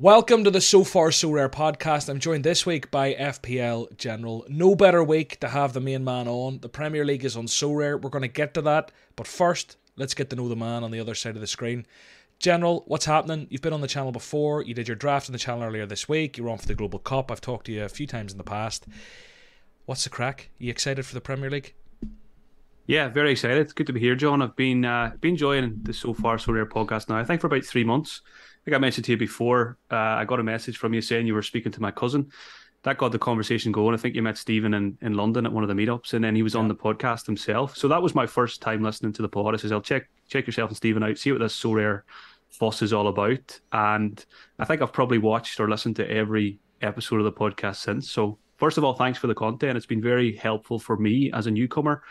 Welcome to the So Far So Rare podcast. I'm joined this week by FPL General. No better week to have the main man on. The Premier League is on Sorare. We're going to get to that. But first, let's get to know the man on the other side of the screen. General, what's happening? You've been on the channel before. You did your draft on the channel earlier this week. You were on for the Global Cup. I've talked to you a few times in the past. What's the crack? Are you excited for the Premier League? Yeah, very excited. It's good to be here, John. I've been uh, been enjoying the So Far So Rare podcast now. I think for about three months think I mentioned to you before, uh, I got a message from you saying you were speaking to my cousin. That got the conversation going. I think you met Stephen in, in London at one of the meetups, and then he was yeah. on the podcast himself. So that was my first time listening to the pod. I says, I'll check check yourself and Stephen out, see what this Sorare fuss is all about. And I think I've probably watched or listened to every episode of the podcast since. So first of all, thanks for the content. It's been very helpful for me as a newcomer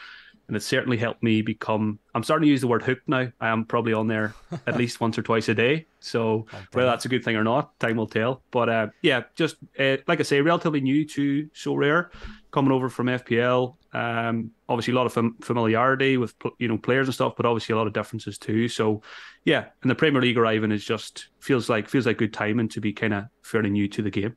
and it's certainly helped me become. I'm starting to use the word hooked now. I am probably on there at least once or twice a day. So whether that's a good thing or not, time will tell. But uh, yeah, just uh, like I say, relatively new to Sorare, coming over from FPL. Um, obviously a lot of fam- familiarity with you know players and stuff, but obviously a lot of differences too. So yeah, and the Premier League arriving is just feels like feels like good timing to be kind of fairly new to the game.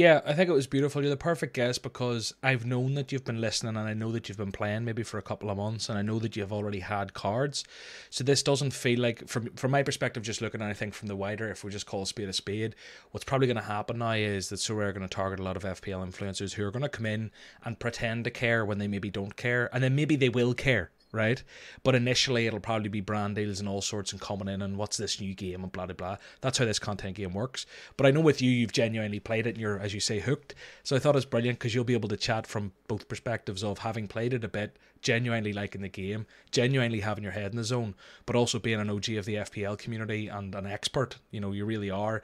Yeah, I think it was beautiful. You're the perfect guest because I've known that you've been listening and I know that you've been playing maybe for a couple of months and I know that you've already had cards. So this doesn't feel like from from my perspective, just looking at anything from the wider, if we just call a spade a spade, what's probably gonna happen now is that so we're gonna target a lot of FPL influencers who are gonna come in and pretend to care when they maybe don't care, and then maybe they will care right? But initially, it'll probably be brand deals and all sorts and coming in and what's this new game and blah blah blah. That's how this content game works. But I know with you, you've genuinely played it and you're, as you say, hooked. So I thought it was brilliant because you'll be able to chat from both perspectives of having played it a bit, genuinely liking the game, genuinely having your head in the zone, but also being an OG of the FPL community and an expert. You know, you really are.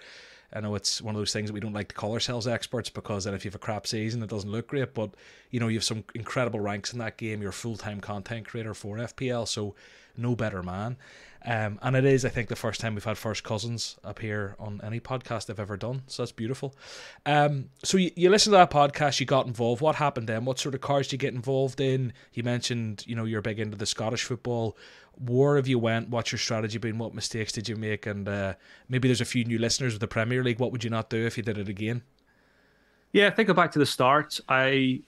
I know it's one of those things that we don't like to call ourselves experts because then if you have a crap season, it doesn't look great. But you know, you have some incredible ranks in that game. You're a full time content creator for FPL, so no better man. Um, and it is, I think, the first time we've had first cousins appear on any podcast I've ever done. So that's beautiful. Um, so you, you listen to that podcast, you got involved. What happened then? What sort of cars did you get involved in? You mentioned, you know, you're big into the Scottish football. Where have you went? What's your strategy been? What mistakes did you make? And uh, maybe there's a few new listeners with the Premier League. What would you not do if you did it again? Yeah, I think back to the start. I,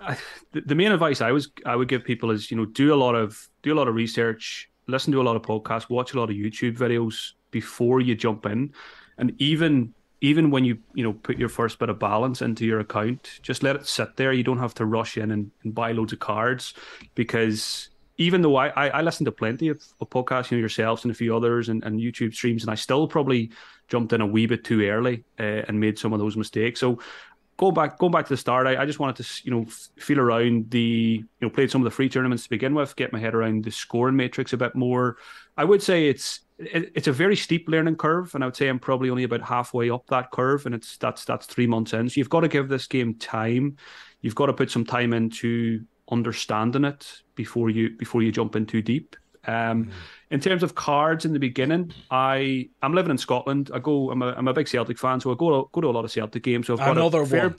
I the main advice I was I would give people is you know do a lot of do a lot of research listen to a lot of podcasts, watch a lot of YouTube videos before you jump in, and even even when you you know put your first bit of balance into your account, just let it sit there. You don't have to rush in and, and buy loads of cards because even though I, I, I listen to plenty of, of, podcasts, you know, yourselves and a few others and, and YouTube streams, and I still probably jumped in a wee bit too early uh, and made some of those mistakes. So go back going back to the start, I, I just wanted to you know feel around the you know played some of the free tournaments to begin with, get my head around the scoring matrix a bit more. I would say it's it, it's a very steep learning curve, and I would say I'm probably only about halfway up that curve, and it's that's that's three months in. So you've got to give this game time. You've got to put some time into understanding it before you before you jump in too deep. Um, mm. In terms of cards in the beginning, I I'm living in Scotland. I go. I'm a, I'm a big Celtic fan, so I go to, go to a lot of Celtic games. So I've got another fair, one.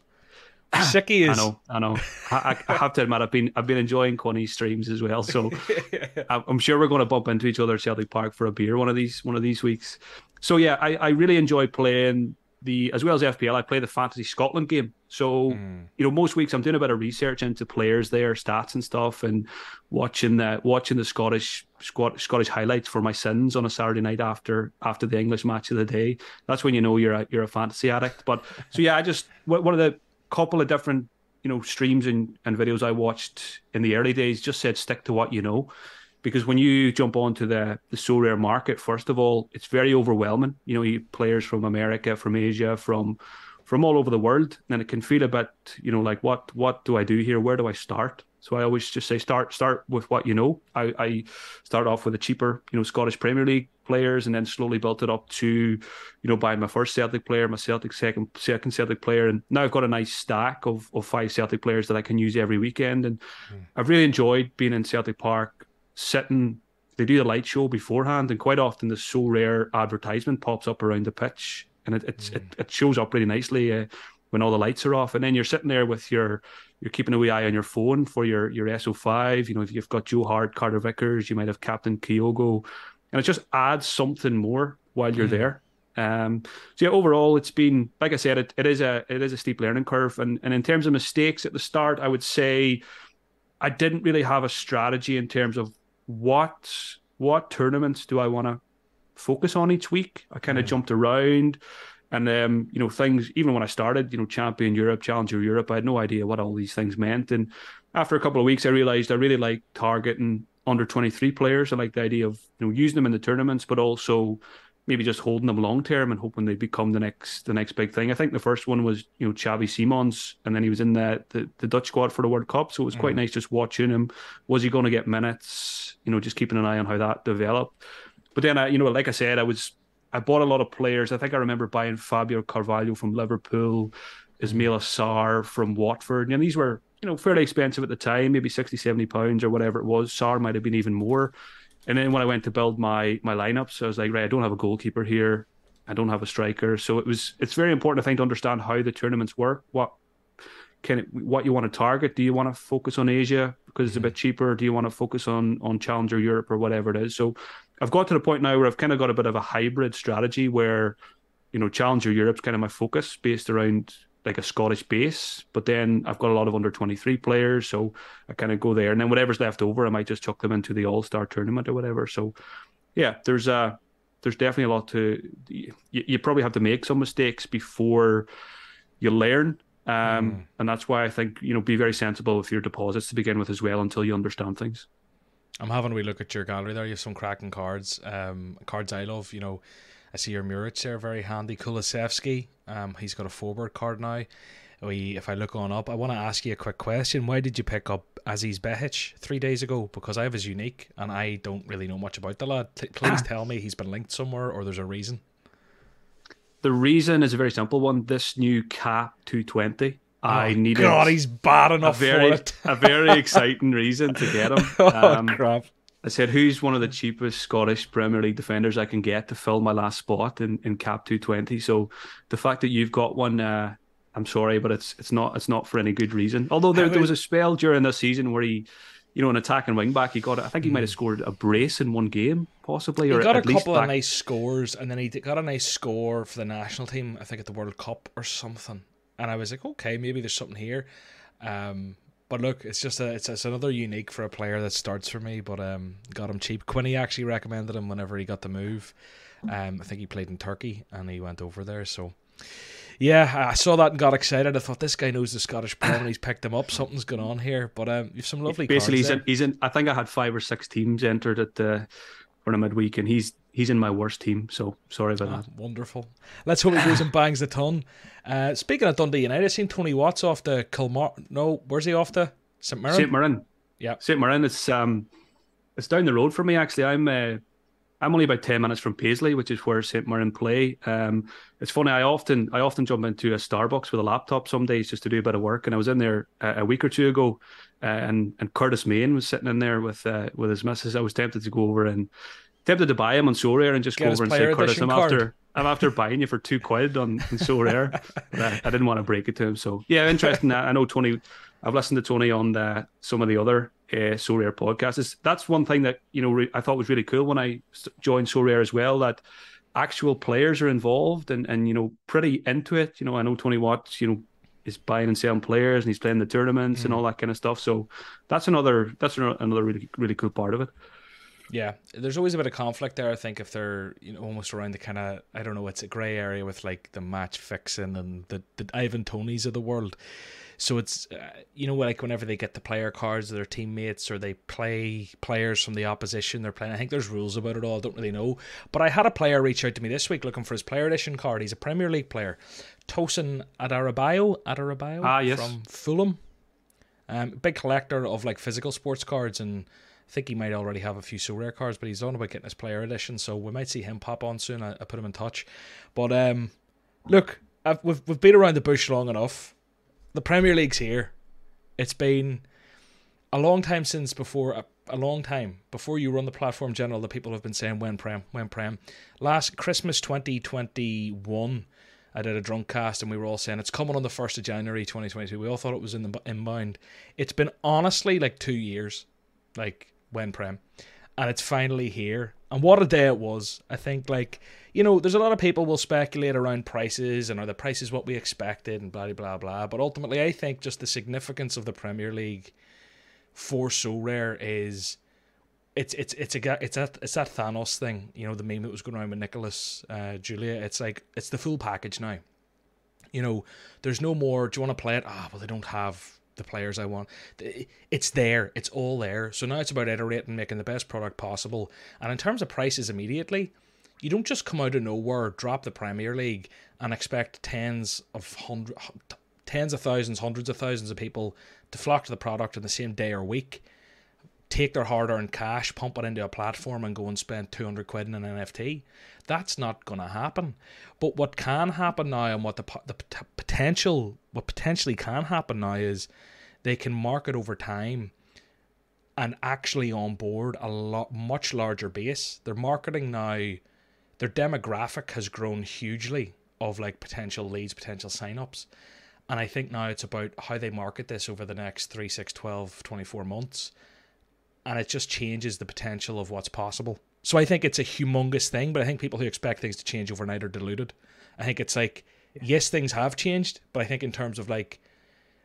Sicky is. I know, I know. I, I, have to admit, I've been I've been enjoying Connie's streams as well. So I'm sure we're going to bump into each other at Celtic Park for a beer one of these one of these weeks. So yeah, I, I really enjoy playing the as well as FPL, I play the Fantasy Scotland game. So mm. you know, most weeks I'm doing a bit of research into players there, stats and stuff, and watching the watching the Scottish Scottish highlights for my sins on a Saturday night after after the English match of the day. That's when you know you're a you're a fantasy addict. But so yeah, I just one of the couple of different you know streams and, and videos I watched in the early days just said stick to what you know because when you jump onto the the Sorare market, first of all, it's very overwhelming. You know, you players from America, from Asia, from from all over the world, and it can feel a bit, you know, like what what do I do here? Where do I start? So I always just say start start with what you know. I, I start off with the cheaper, you know, Scottish Premier League players, and then slowly built it up to, you know, buying my first Celtic player, my Celtic second second Celtic player, and now I've got a nice stack of, of five Celtic players that I can use every weekend, and mm. I've really enjoyed being in Celtic Park sitting they do the light show beforehand and quite often the Sorare advertisement pops up around the pitch and it mm. it, it shows up really nicely uh, when all the lights are off and then you're sitting there with your you're keeping a wee eye on your phone for your your SO5 you know if you've got Joe Hart Carter Vickers you might have Captain Kyogo and it just adds something more while you're mm. there Um, so yeah, overall, it's been like I said, it, it is a it is a steep learning curve, and and in terms of mistakes at the start, I would say I didn't really have a strategy in terms of what what tournaments do I want to focus on each week. I kind of jumped around. And um, you know, things even when I started, you know, champion Europe, challenger Europe, I had no idea what all these things meant. And after a couple of weeks, I realized I really like targeting under twenty three players. I like the idea of you know using them in the tournaments, but also maybe just holding them long term and hoping they become the next the next big thing. I think the first one was you know Xavi Simons, and then he was in the the, the Dutch squad for the World Cup, so it was quite mm. nice just watching him. Was he going to get minutes? You know, just keeping an eye on how that developed. But then, I, you know, like I said, I was I bought a lot of players. I think I remember buying Fabio Carvalho from Liverpool, Ismail Sarr from Watford. And these were, you know, fairly expensive at the time, maybe 60, 70 pounds or whatever it was. Sarr might have been even more. And then when I went to build my my lineups, I was like, right, I don't have a goalkeeper here. I don't have a striker. So it was it's very important, I think, to understand how the tournaments work. What can it, what you want to target? Do you want to focus on Asia because it's a bit cheaper? Do you want to focus on on Challenger Europe or whatever it is? So I've got to the point now where I've kind of got a bit of a hybrid strategy where, you know, Challenger Europe's kind of my focus based around like a Scottish base, but then I've got a lot of under 23 players, so I kind of go there. And then whatever's left over, I might just chuck them into the All Star tournament or whatever. So, yeah, there's a there's definitely a lot to. You, you probably have to make some mistakes before you learn, um, mm. and that's why I think you know be very sensible with your deposits to begin with as well until you understand things. I'm having a wee look at your gallery there. You have some cracking cards, um, cards I love. You know, I see your Muric there, very handy. Kulusevski, um, he's got a forward card now. We, if I look on up, I want to ask you a quick question. Why did you pick up Aziz Behich three days ago? Because I have his unique, and I don't really know much about the lad. please tell me he's been linked somewhere, or there's a reason. The reason is a very simple one. This new cap 220 I oh, needed. God, he's bad enough a very, for it. a very exciting reason to get him. oh um, crap! I said, "Who's one of the cheapest Scottish Premier League defenders I can get to fill my last spot in, in cap 220?" So the fact that you've got one, uh, I'm sorry, but it's it's not it's not for any good reason. Although there, there was a spell during the season where he, you know, an attacking wing back, he got I think he might have scored a brace in one game, possibly. He or got a couple back... of nice scores, and then he got a nice score for the national team. I think at the World Cup or something and I was like, okay, maybe there's something here. Um, but look, it's just a it's, it's another unique for a player that starts for me. But um, got him cheap. Quinny actually recommended him whenever he got the move. Um, I think he played in Turkey and he went over there. So yeah, I saw that and got excited. I thought this guy knows the Scottish Premier. He's picked him up. Something's going on here. But um, you've some lovely. Basically, he's in, he's in. I think I had five or six teams entered at the for a midweek, and he's he's in my worst team. So sorry about oh, that. Wonderful. Let's hope he goes and bangs a ton. Uh, speaking of Dundee United, I've seen Tony Watts off the Kilmar. No, where's he off the St Mirren? St Mirren. Yeah, St Mirren. It's um, it's down the road for me. Actually, I'm uh, I'm only about ten minutes from Paisley, which is where St Mirren play. Um, it's funny. I often I often jump into a Starbucks with a laptop some days just to do a bit of work, and I was in there a, a week or two ago, uh, and and Curtis Main was sitting in there with uh, with his missus. I was tempted to go over and tempted to buy him on Sorare and just Get go over and say, Curtis, I'm card. after I'm after buying you for two quid on, on Sorare. I, I, didn't want to break it to him. So yeah, interesting. I know Tony. I've listened to Tony on the, some of the other uh, Sorare podcasts. It's, that's one thing that you know re- I thought was really cool when I joined Sorare as well. That actual players are involved and and you know pretty into it. You know, I know Tony Watts. You know is buying and selling players and he's playing the tournaments mm. and all that kind of stuff. So that's another that's another really really cool part of it. Yeah, there's always a bit of conflict there. I think if they're you know almost around the kind of I don't know, it's a grey area with like the match fixing and the the Ivan Tonys of the world. So it's uh, you know like whenever they get the player cards of their teammates or they play players from the opposition, they're playing. I think there's rules about it all. I don't really know. But I had a player reach out to me this week looking for his player edition card. He's a Premier League player, Tosin Adarabioyo, Adarabioyo ah, yes. from Fulham. Um, big collector of like physical sports cards and I think he might already have a few Sorare cards, but he's on about getting his player edition, so we might see him pop on soon. I, I put him in touch. But um, look, I've, we've we've been around the bush long enough. The Premier League's here. It's been a long time since before a, a long time before you run the platform general that people have been saying when prem when prem. Last christmas 2021 i did a drunk cast and we were all saying it's coming on the 1st of january 2022 we all thought it was in the in mind. It's been honestly like two years like when prem. And it's finally here And what a day it was. I think, like, you know, there's a lot of people will speculate around prices and are the prices what we expected and blah, blah, blah. But ultimately, I think just the significance of the Premier League for Sorare is it's it's it's a it's that it's that Thanos thing, you know, the meme that was going around with Nicolas uh, Julia. It's like it's the full package now. You know, there's no more. Do you want to play it? Ah, well, they don't have the players I want. It's there. It's all there. So now it's about iterating, making the best product possible. And in terms of prices, immediately, you don't just come out of nowhere, drop the Premier League, and expect tens of hundred, tens of thousands, hundreds of thousands of people to flock to the product in the same day or week take their hard earned cash, pump it into a platform, and go and spend 200 quid in an NFT. That's not going to happen. But what can happen now, and what the, the potential, what potentially can happen now is they can market over time and actually onboard a lot much larger base. Their marketing now, their demographic has grown hugely of like potential leads, potential signups. And I think now it's about how they market this over the next 3, 6, 12, 24 months and it just changes the potential of what's possible. So I think it's a humongous thing, but I think people who expect things to change overnight are deluded. I think it's like, yes, things have changed, but I think in terms of like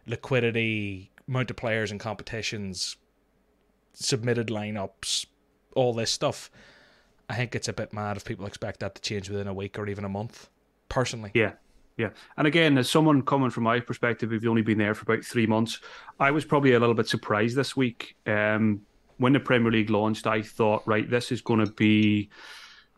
liquidity, amount of players and competitions, submitted lineups, all this stuff, I think it's a bit mad if people expect that to change within a week or even a month. Personally, yeah, yeah. And again, as someone coming from my perspective, we've only been there for about three months. I was probably a little bit surprised this week. Um, when the Premier League launched, I thought, right, this is going to be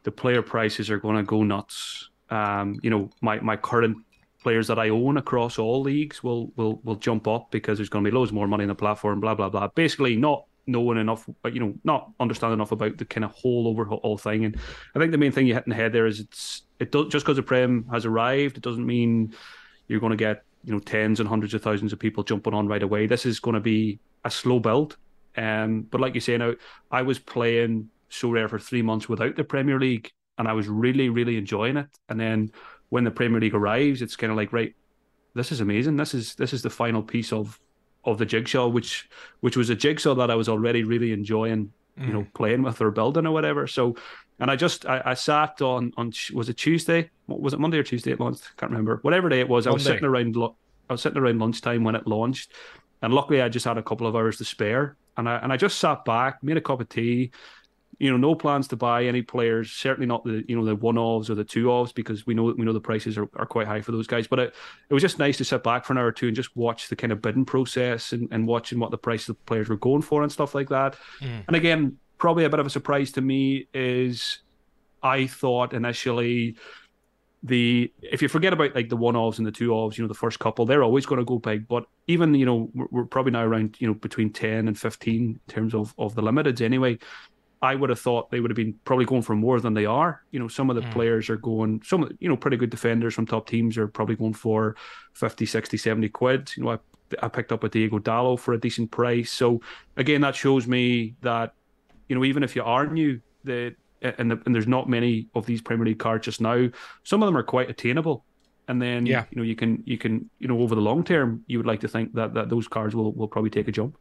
the player prices are going to go nuts. Um, you know, my my current players that I own across all leagues will will will jump up because there's going to be loads more money in the platform. Blah blah blah. Basically, not knowing enough, but you know, not understanding enough about the kind of whole overall thing. And I think the main thing you hit in the head there is it's it does just because the Prem has arrived, it doesn't mean you're going to get you know tens and hundreds of thousands of people jumping on right away. This is going to be a slow build. Um, but like you say now, I was playing Sorare for three months without the Premier League, and I was really, really enjoying it. And then when the Premier League arrives, it's kind of like, right, this is amazing. This is this is the final piece of of the jigsaw, which which was a jigsaw that I was already really enjoying, mm. you know, mm. playing with or building or whatever. So, and I just I, I sat on on was it Tuesday? Was it Monday or Tuesday at launched? Can't remember. Whatever day it was, Monday. I was sitting around. I was sitting around lunchtime when it launched, and luckily I just had a couple of hours to spare, and I and I just sat back, made a cup of tea. You know, no plans to buy any players. Certainly not the you know the one offs or the two offs because we know we know the prices are, are quite high for those guys. But it, it was just nice to sit back for an hour or two and just watch the kind of bidding process and, and watching what the price of the players were going for and stuff like that. Mm. And again, probably a bit of a surprise to me is I thought initially the if you forget about like the one offs and the two offs, you know, the first couple, they're always going to go big. But even you know, we're, we're, probably now around you know between ten and fifteen in terms of of the limiteds anyway. I would have thought they would have been probably going for more than they are. You know, some of the mm. players are going, some, you know, pretty good defenders from top teams are probably going for 50, 60, 70 quid. You know, I, I picked up a Diego Dalot for a decent price. So again, that shows me that, you know, even if you are new, the and, the, and there's not many of these Premier League cards just now. Some of them are quite attainable, and then yeah. you know you can you can you know over the long term you would like to think that that those cards will will probably take a jump.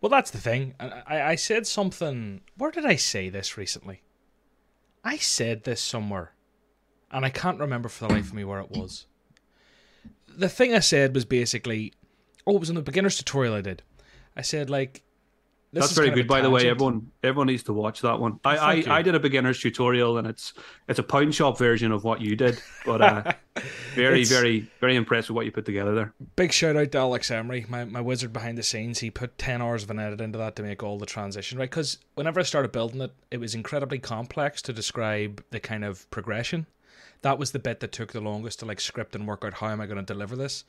Well, that's the thing. I, I said something. Where did I say this recently? I said this somewhere, and I can't remember for the life of me where it was. The thing I said was basically, oh, it was in the beginner's tutorial I did. I said like this That's very good, by the way. Everyone, everyone needs to watch that one. I, I, I, did a beginner's tutorial, and it's it's a pound shop version of what you did, but uh, very, very, very impressed with what you put together there. Big shout out to Alex Emery, my, my wizard behind the scenes. He put ten hours of an edit into that to make all the transition right. Because whenever I started building it, it was incredibly complex to describe the kind of progression. That was the bit that took the longest to like script and work out how am I going to deliver this.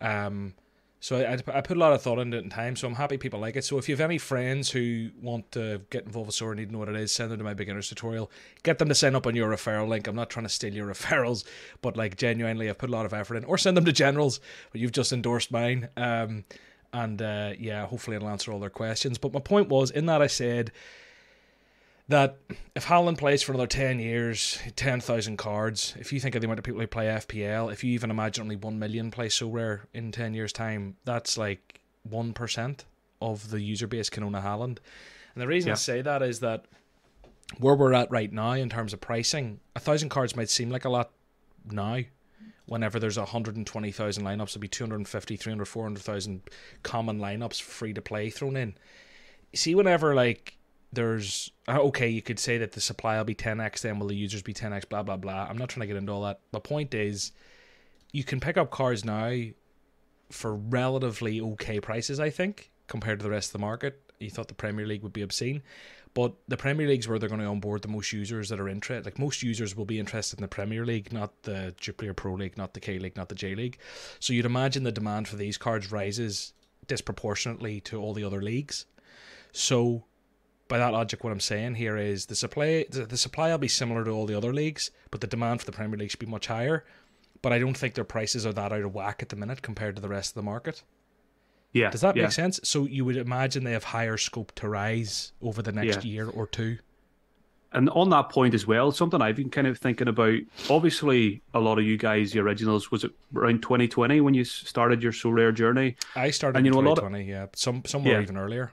Um, so I, I put a lot of thought into it in time. So I'm happy people like it. So if you have any friends who want to get involved with SOAR and need to know what it is, send them to my beginners tutorial. Get them to sign up on your referral link. I'm not trying to steal your referrals, but like genuinely, I've put a lot of effort in. Or send them to generals. But you've just endorsed mine. Um, and uh, yeah, hopefully it'll answer all their questions. But my point was in that I said that if Haaland plays for another 10 years, 10,000 cards, if you think of the amount of people who play FPL, if you even imagine only 1 million play Sorare in 10 years' time, that's like 1% of the user base can own a Haaland. And the reason yeah. I say that is that where we're at right now in terms of pricing, a thousand cards might seem like a lot now. Whenever there's 120,000 lineups, there'll be 250, 300, 400,000 common lineups free to play thrown in. See, whenever like there's uh, okay, you could say that the supply will be 10x, then will the users be 10x, blah blah blah. I'm not trying to get into all that. The point is, you can pick up cars now for relatively okay prices, I think, compared to the rest of the market. You thought the Premier League would be obscene. But the Premier League's where they're going to onboard the most users that are interested. Like most users will be interested in the Premier League, not the Jupiler Pro League, not the K League, not the J League. So you'd imagine the demand for these cards rises disproportionately to all the other leagues. So by that logic, what I'm saying here is the supply the supply will be similar to all the other leagues, but the demand for the Premier League should be much higher. But I don't think their prices are that out of whack at the minute compared to the rest of the market. Yeah. Does that yeah. make sense? So you would imagine they have higher scope to rise over the next Yeah. year or two. And on that point as well, something I've been kind of thinking about. Obviously, a lot of you guys, the originals, was it around 2020 when you started your Sorare journey? I started And you in know, a lot of- 2020, yeah. Some somewhere Yeah. even earlier.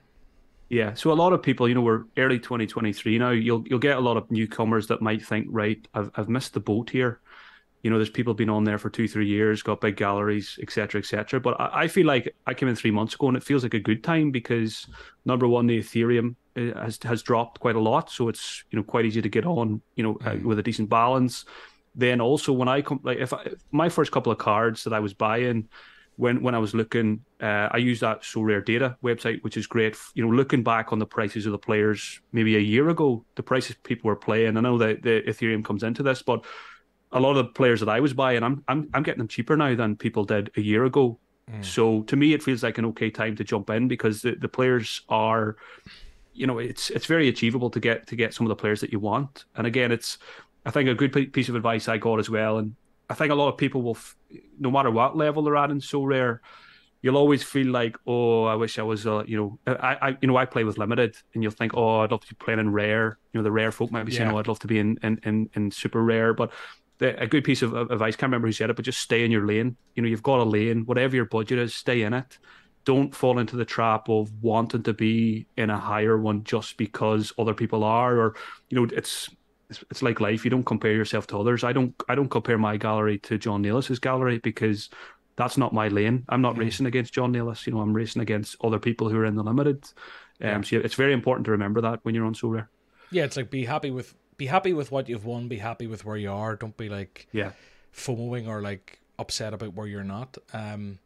Yeah. So a lot of people, you know, we're early 2023 now. You'll you'll get a lot of newcomers that might think, right, I've I've missed the boat here. You know, there's people been on there for two, three years, got big galleries, etc., etc. But I, I feel like I came in three months ago, and it feels like a good time because number one, the Ethereum uh, has has dropped quite a lot, so it's you know quite easy to get on, you know, uh, with a decent balance. Then also when I come, like if, I, if my first couple of cards that I was buying, when when I was looking, uh, I used that Sorare Data website, which is great. You know, looking back on the prices of the players maybe a year ago, the prices people were playing. I know that the Ethereum comes into this, but a lot of the players that I was buying, I'm I'm I'm getting them cheaper now than people did a year ago. So to me, it feels like an okay time to jump in because the, the players are, you know, it's it's very achievable to get to get some of the players that you want. And again, it's I think a good piece of advice I got as well, and I think a lot of people will, f- no matter what level they're at in Sorare, you'll always feel like, oh, I wish I was, uh, you know, I, I, you know, I play with limited, and you'll think, oh, I'd love to be playing in rare. You know, the rare folk might be saying, oh, I'd love to be in in in, in super rare, but. The, a good piece of of advice, can't remember who said it, but just stay in your lane. You know, you've got a lane, whatever your budget is, stay in it. Don't fall into the trap of wanting to be in a higher one just because other people are, or you know, it's it's, it's like life. You don't compare yourself to others. I don't I don't compare my gallery to John Nellis's gallery because that's not my lane. I'm not racing against John Nellis. You know, I'm racing against other people who are in the limited. Um, Yeah. so it's very important to remember that when you're on Sorare. Yeah, it's like be happy with be happy with what you've won, be happy with where you are. Don't be like Yeah, FOMOing or like upset about where you're not. Um,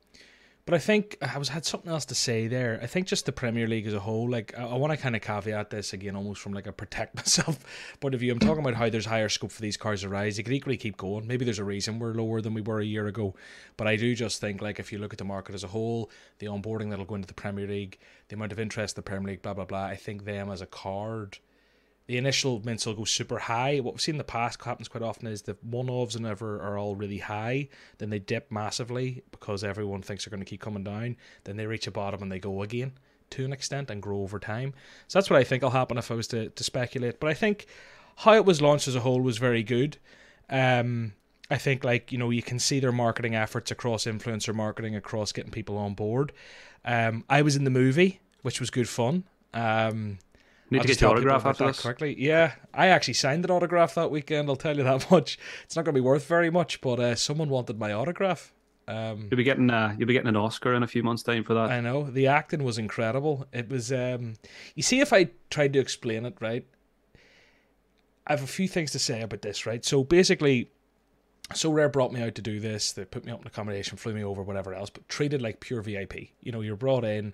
but I think I was had something else to say there. I think just the Premier League as a whole, like I, I want to kind of caveat this again, almost from like a protect myself point of view. I'm talking about how there's higher scope for these cars to rise. You could equally keep going. Maybe there's a reason we're lower than we were a year ago, but I do just think like if you look at the market as a whole, the onboarding that'll go into the Premier League, the amount of interest the Premier League, blah blah blah. I think them as a card the initial mints will go super high. What we've seen in the past happens quite often is the one offs and ever are all really high, then they dip massively because everyone thinks they're going to keep coming down. Then they reach a bottom and they go again to an extent and grow over time. So that's what I think will happen if I was to, to speculate. But I think how it was launched as a whole was very good. Um, I think like you know you can see their marketing efforts across influencer marketing, across getting people on board. Um, I was in the movie, which was good fun. Um, need I'll to get your autograph after that this. quickly. Yeah, I actually signed an autograph that weekend. I'll tell you that much. It's not going to be worth very much, but uh, someone wanted my autograph. Um, You'll be getting uh, you'll be getting an Oscar in a few months' time for that. I know the acting was incredible. It was. Um, you see, if I tried to explain it right, I have a few things to say about this. Right, so basically. Sorare brought me out to do this. They put me up in accommodation, flew me over, whatever else, but treated like pure VIP. You know, you're brought in,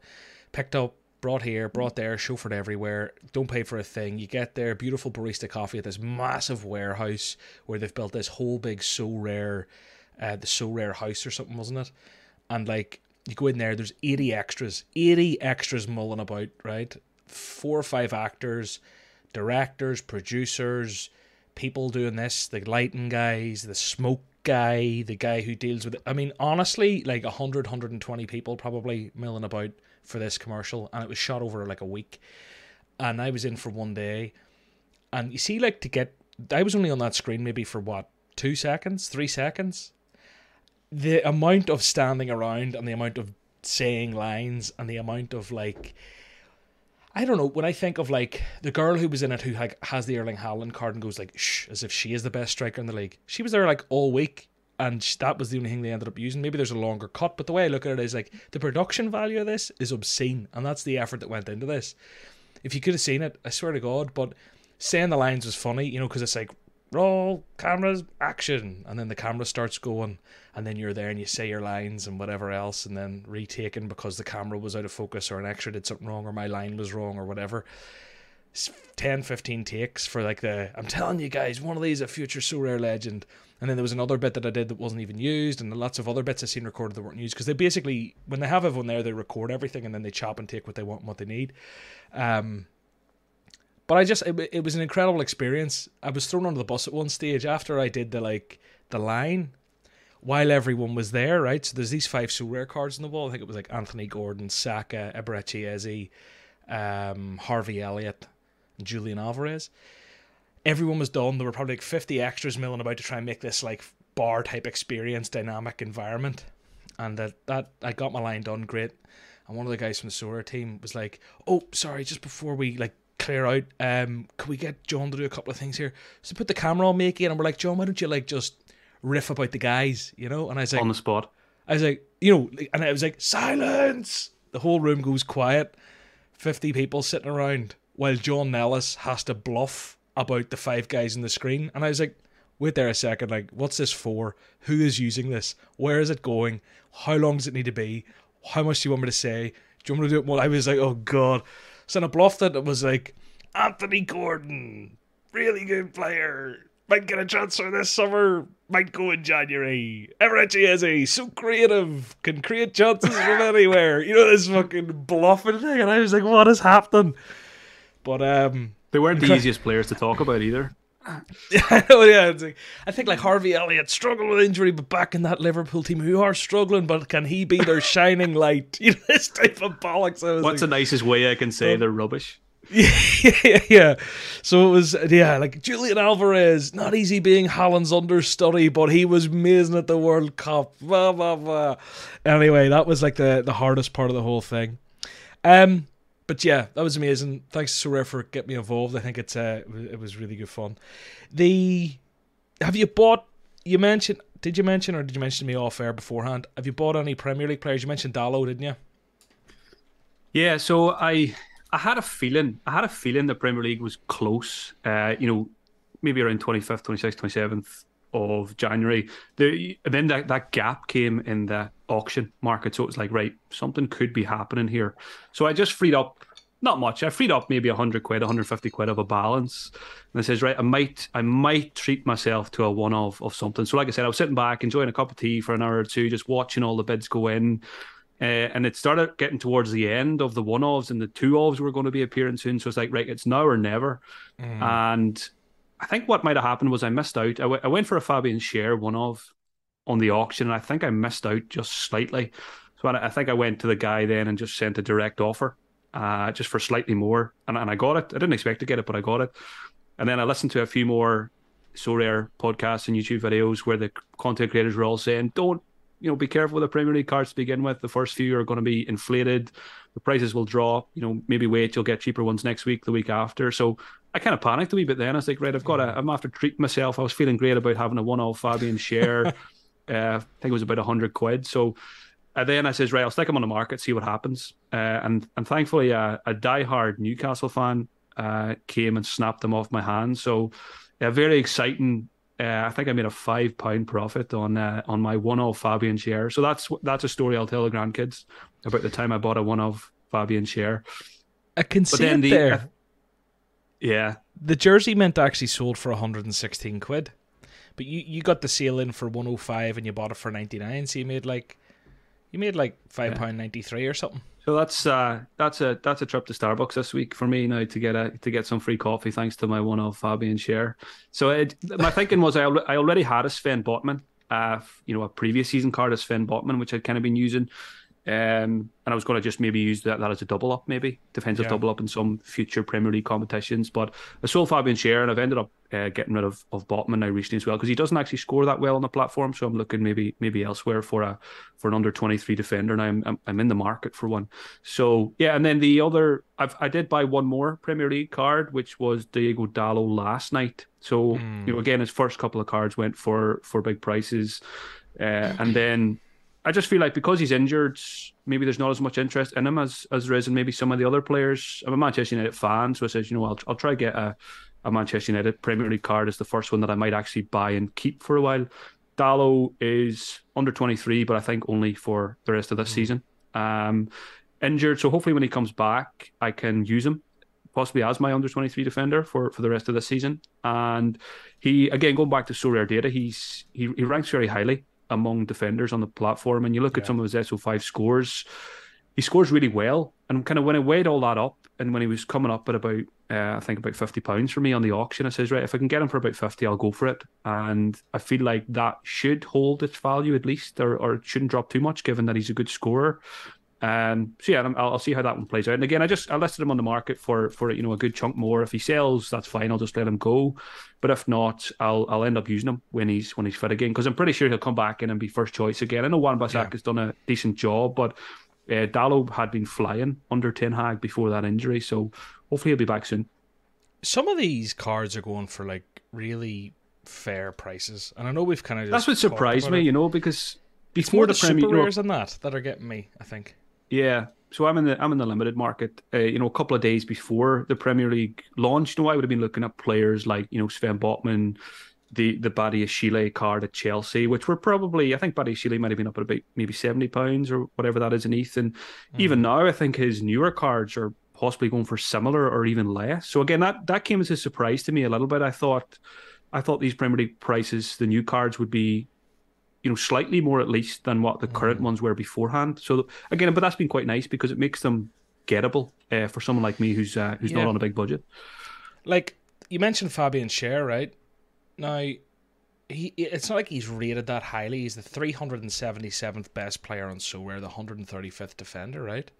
picked up, brought here, brought there, chauffeured everywhere. Don't pay for a thing. You get there, beautiful barista coffee at this massive warehouse where they've built this whole big Sorare, uh, the Sorare house or something, wasn't it? And like you go in there, there's 80 extras, 80 extras mulling about, right? Four or five actors, directors, producers, people doing this, the lighting guys, the smoke guy, the guy who deals with it. I mean, honestly, like 100, 120 people probably milling about for this commercial, and it was shot over like a week. And I was in for one day, and you see, like to get, I was only on that screen maybe for what two seconds, three seconds. The amount of standing around and the amount of saying lines and the amount of like I don't know. When I think of like the girl who was in it who like has the Erling Haaland card and goes like shh as if she is the best striker in the league. She was there like all week, and that was the only thing they ended up using. Maybe there's a longer cut, but the way I look at it is like the production value of this is obscene, and that's the effort that went into this. If you could have seen it, I swear to God. But saying the lines was funny, you know, because it's like roll cameras action and then the camera starts going and then you're there and you say your lines and whatever else and then retaken because the camera was out of focus or an extra did something wrong or my line was wrong or whatever 10 15 takes for like the i'm telling you guys one of these a future Sorare legend and then there was another bit that i did that wasn't even used and lots of other bits I've seen recorded that weren't used because they basically when they have everyone there they record everything and then they chop and take what they want and what they need um but I just it, it was an incredible experience. I was thrown under the bus at one stage after I did the like the line while everyone was there, right? So there's these five Sorare cards on the wall. I think it was like Anthony Gordon, Saka, Eberechi Eze, um, Harvey Elliott, Julian Alvarez. Everyone was done. There were probably like 50 extras milling about to try and make this like bar type experience, dynamic environment. And that, that I got my line done great. And one of the guys from the Sorare team was like, "Oh, sorry, just before we like clear out. Um, can we get John to do a couple of things here? So put the camera on Makey, and we're like, John, why don't you like just riff about the guys, you know? And I was like, on the spot. I was like, you know, and I was like, silence. The whole room goes quiet. Fifty people sitting around while John Nellis has to bluff about the five guys in the screen, and I was like. Wait there a second, like, what's this for? Who is using this? Where is it going? How long does it need to be? How much do you want me to say? Do you want me to do it more? I was like, oh god. So I bluffed it. It was like Anthony Gordon, really good player. Might get a transfer this summer. Might go in January. Eberechi Eze, so creative, can create chances from anywhere. You know this fucking bluffing thing, and I was like, "What is happening?" But um, they weren't the easiest players to talk about either. I know, yeah. Like, I think like Harvey Elliott struggled with injury, but back in that Liverpool team who are struggling, but can he be their shining light? You know, this type of bollocks. What's like, the nicest way I can say they're rubbish? Yeah, yeah. So it was, yeah, like Julian Alvarez, not easy being Haaland's understudy, but he was amazing at the World Cup. Blah blah blah. Anyway, that was like the the hardest part of the whole thing. Um, but yeah, that was amazing. Thanks, Sorare, for getting me involved. I think it's uh, it was really good fun. The have you bought? You mentioned? Did you mention or did you mention me off air beforehand? Have you bought any Premier League players? You mentioned Dalot, didn't you? Yeah. So I I had a feeling. I had a feeling the Premier League was close. Uh, you know, maybe around twenty fifth, twenty sixth, twenty seventh of January. The, and then that, that gap came in the auction market. So it was like, right, something could be happening here. So I just freed up not much. I freed up maybe 100 quid, 150 quid of a balance. And I says, right, I might I might treat myself to a one of of something. So like I said, I was sitting back, enjoying a cup of tea for an hour or two, just watching all the bids go in. Uh, and it started getting towards the end of the one offs and the two offs were going to be appearing soon. So it's like, right, it's now or never. Mm. And I think what might have happened was I missed out. I, w- I went for a Fabian Schär one of on the auction, and I think I missed out just slightly. So I, I think I went to the guy then and just sent a direct offer, uh, just for slightly more, and, and I got it. I didn't expect to get it, but I got it. And then I listened to a few more Sorare podcasts and YouTube videos where the content creators were all saying, "Don't you know, be careful with the Premier League cards to begin with. The first few are going to be inflated. The prices will drop. You know, maybe wait, you'll get cheaper ones next week, the week after. So I kind of panicked a wee bit then. I was like, right, I've got to, I'm after treat myself. I was feeling great about having a one off Fabian Schär. uh, I think it was about 100 quid. So uh, then I says, right, I'll stick him on the market, see what happens. Uh, and and thankfully, uh, a die-hard Newcastle fan uh, came and snapped them off my hands. So a very exciting uh, I think I made a five pound profit on uh, on my one of Fabian Schär. So that's that's a story I'll tell the grandkids about the time I bought a one of Fabian Schär. I can but see it the, there. Uh, yeah, the jersey mint actually sold for 116 quid, but you you got the sale in for 105 and you bought it for 99. So you made like you made like five pound yeah. 93 or something. So that's uh, that's a that's a trip to Starbucks this week for me now to get a to get some free coffee thanks to my one of Fabian Schär. So it, my thinking was I I already had a Sven Botman, uh, you know, a previous season card of Sven Botman which I'd kind of been using. Um, and I was going to just maybe use that, that as a double up, maybe defensive yeah. double up in some future Premier League competitions. But I sold Fabian Schär and I've ended up uh, getting rid of, of Botman now recently as well because he doesn't actually score that well on the platform. So I'm looking maybe maybe elsewhere for a for an under 23 defender. And I'm, I'm, I'm in the market for one. So yeah, and then the other I've I did buy one more Premier League card, which was Diego Dalot last night. So mm. you know again his first couple of cards went for for big prices, uh, and then I just feel like because he's injured, maybe there's not as much interest in him as as there is in maybe some of the other players. I'm a Manchester United fan, so I says, you know, I'll I'll try get a, a Manchester United Premier League card as the first one that I might actually buy and keep for a while. Dalot is under 23, but I think only for the rest of this mm. season. Um, injured, so hopefully when he comes back, I can use him possibly as my under 23 defender for, for the rest of the season. And he, again, going back to Sorare data, he's he, he ranks very highly among defenders on the platform. And you look yeah. at some of his SO5 scores, he scores really well. And kind of when I weighed all that up, and when he was coming up at about, uh, I think about fifty pounds for me on the auction, I says, right, if I can get him for about fifty, I'll go for it. And I feel like that should hold its value at least, or, or it shouldn't drop too much, given that he's a good scorer. Um, so yeah, I'll, I'll, see how that one plays out. And again, I just I listed him on the market for for you know a good chunk more. If he sells, that's fine. I'll just let him go. But if not, I'll I'll end up using him when he's when he's fit again because I'm pretty sure he'll come back in and be first choice again. I know Wan Bissaka yeah. has done a decent job, but uh, Dalot had been flying under Ten Hag before that injury, so hopefully he'll be back soon. Some of these cards are going for like really fair prices, and I know we've kind of that's what surprised me, it. you know, because before the, the super rares and that that are getting me. I think. Yeah. So I'm in the I'm in the limited market. Uh, you know, a couple of days before the Premier League launched, you know, I would have been looking at players like you know Sven Botman, the the Badiashile card at Chelsea, which were probably I think Badiashile might have been up at about maybe seventy pounds or whatever that is in ETH, and mm. even now I think his newer cards are possibly going for similar or even less. So again, that that came as a surprise to me a little bit. I thought I thought these Premier League prices, the new cards would be you know, slightly more at least than what the current mm. ones were beforehand. So again, but that's been quite nice because it makes them gettable uh, for someone like me who's uh, who's yeah. not on a big budget. Like you mentioned Fabian Schär, right? Now, he it's not like he's rated that highly. He's the 377th best player on Sorare, the 135th defender, right?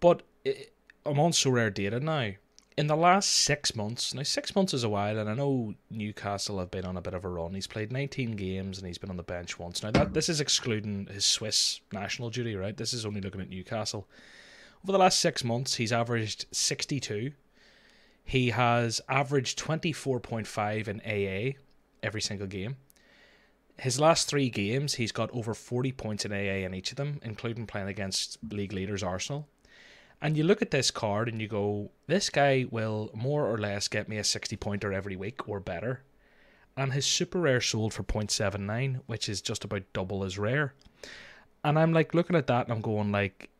But it, I'm on Sorare data now in the last six months, now six months is a while, and I know Newcastle have been on a bit of a run. He's played 19 games and he's been on the bench once. Now that this is excluding his Swiss national duty, right? This is only looking at Newcastle. Over the last six months, he's averaged 62. He has averaged 24.5 in AA every single game. His last three games, he's got over 40 points in AA in each of them, including playing against league leaders Arsenal. And you look at this card and you go, this guy will more or less get me a 60 pointer every week or better. And his super rare sold for 0.79, which is just about double as rare. And I'm like looking at that and I'm going like,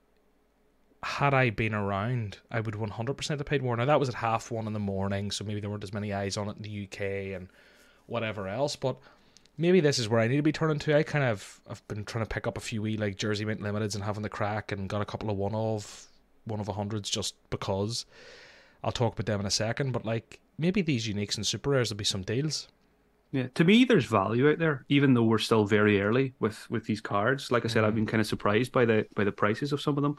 had I been around, I would 100% have paid more. Now that was at half one in the morning, so maybe there weren't as many eyes on it in the UK and whatever else. But maybe this is where I need to be turning to. I kind of I've been trying to pick up a few wee like Jersey Mint Limiteds and having the crack and got a couple of one of one of a hundreds just because. I'll talk about them in a second, but like maybe these uniques and super rares will be some deals. Yeah, to me, there's value out there, even though we're still very early with with these cards. Like I said. I've been kind of surprised by the by the prices of some of them.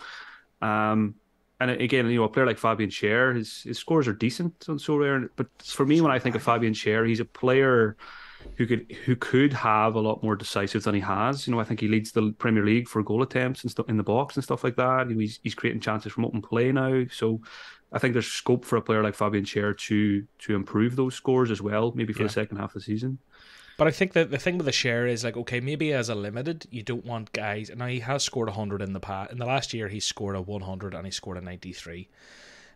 Um, and again, you know, a player like Fabian Schär, his his scores are decent on Sorare. But for me, when I think of Fabian Schär, he's a player who could who could have a lot more decisive than he has. You know, I think he leads the Premier League for goal attempts and stuff in the box and stuff like that. He's he's creating chances from open play now. So I think there's scope for a player like Fabian Schär to to improve those scores as well, maybe for yeah. the second half of the season. But I think that the thing with the Schär is like, okay, maybe as a limited, you don't want guys. Now he has scored hundred in the past. In the last year, he scored a one hundred and he scored a ninety three.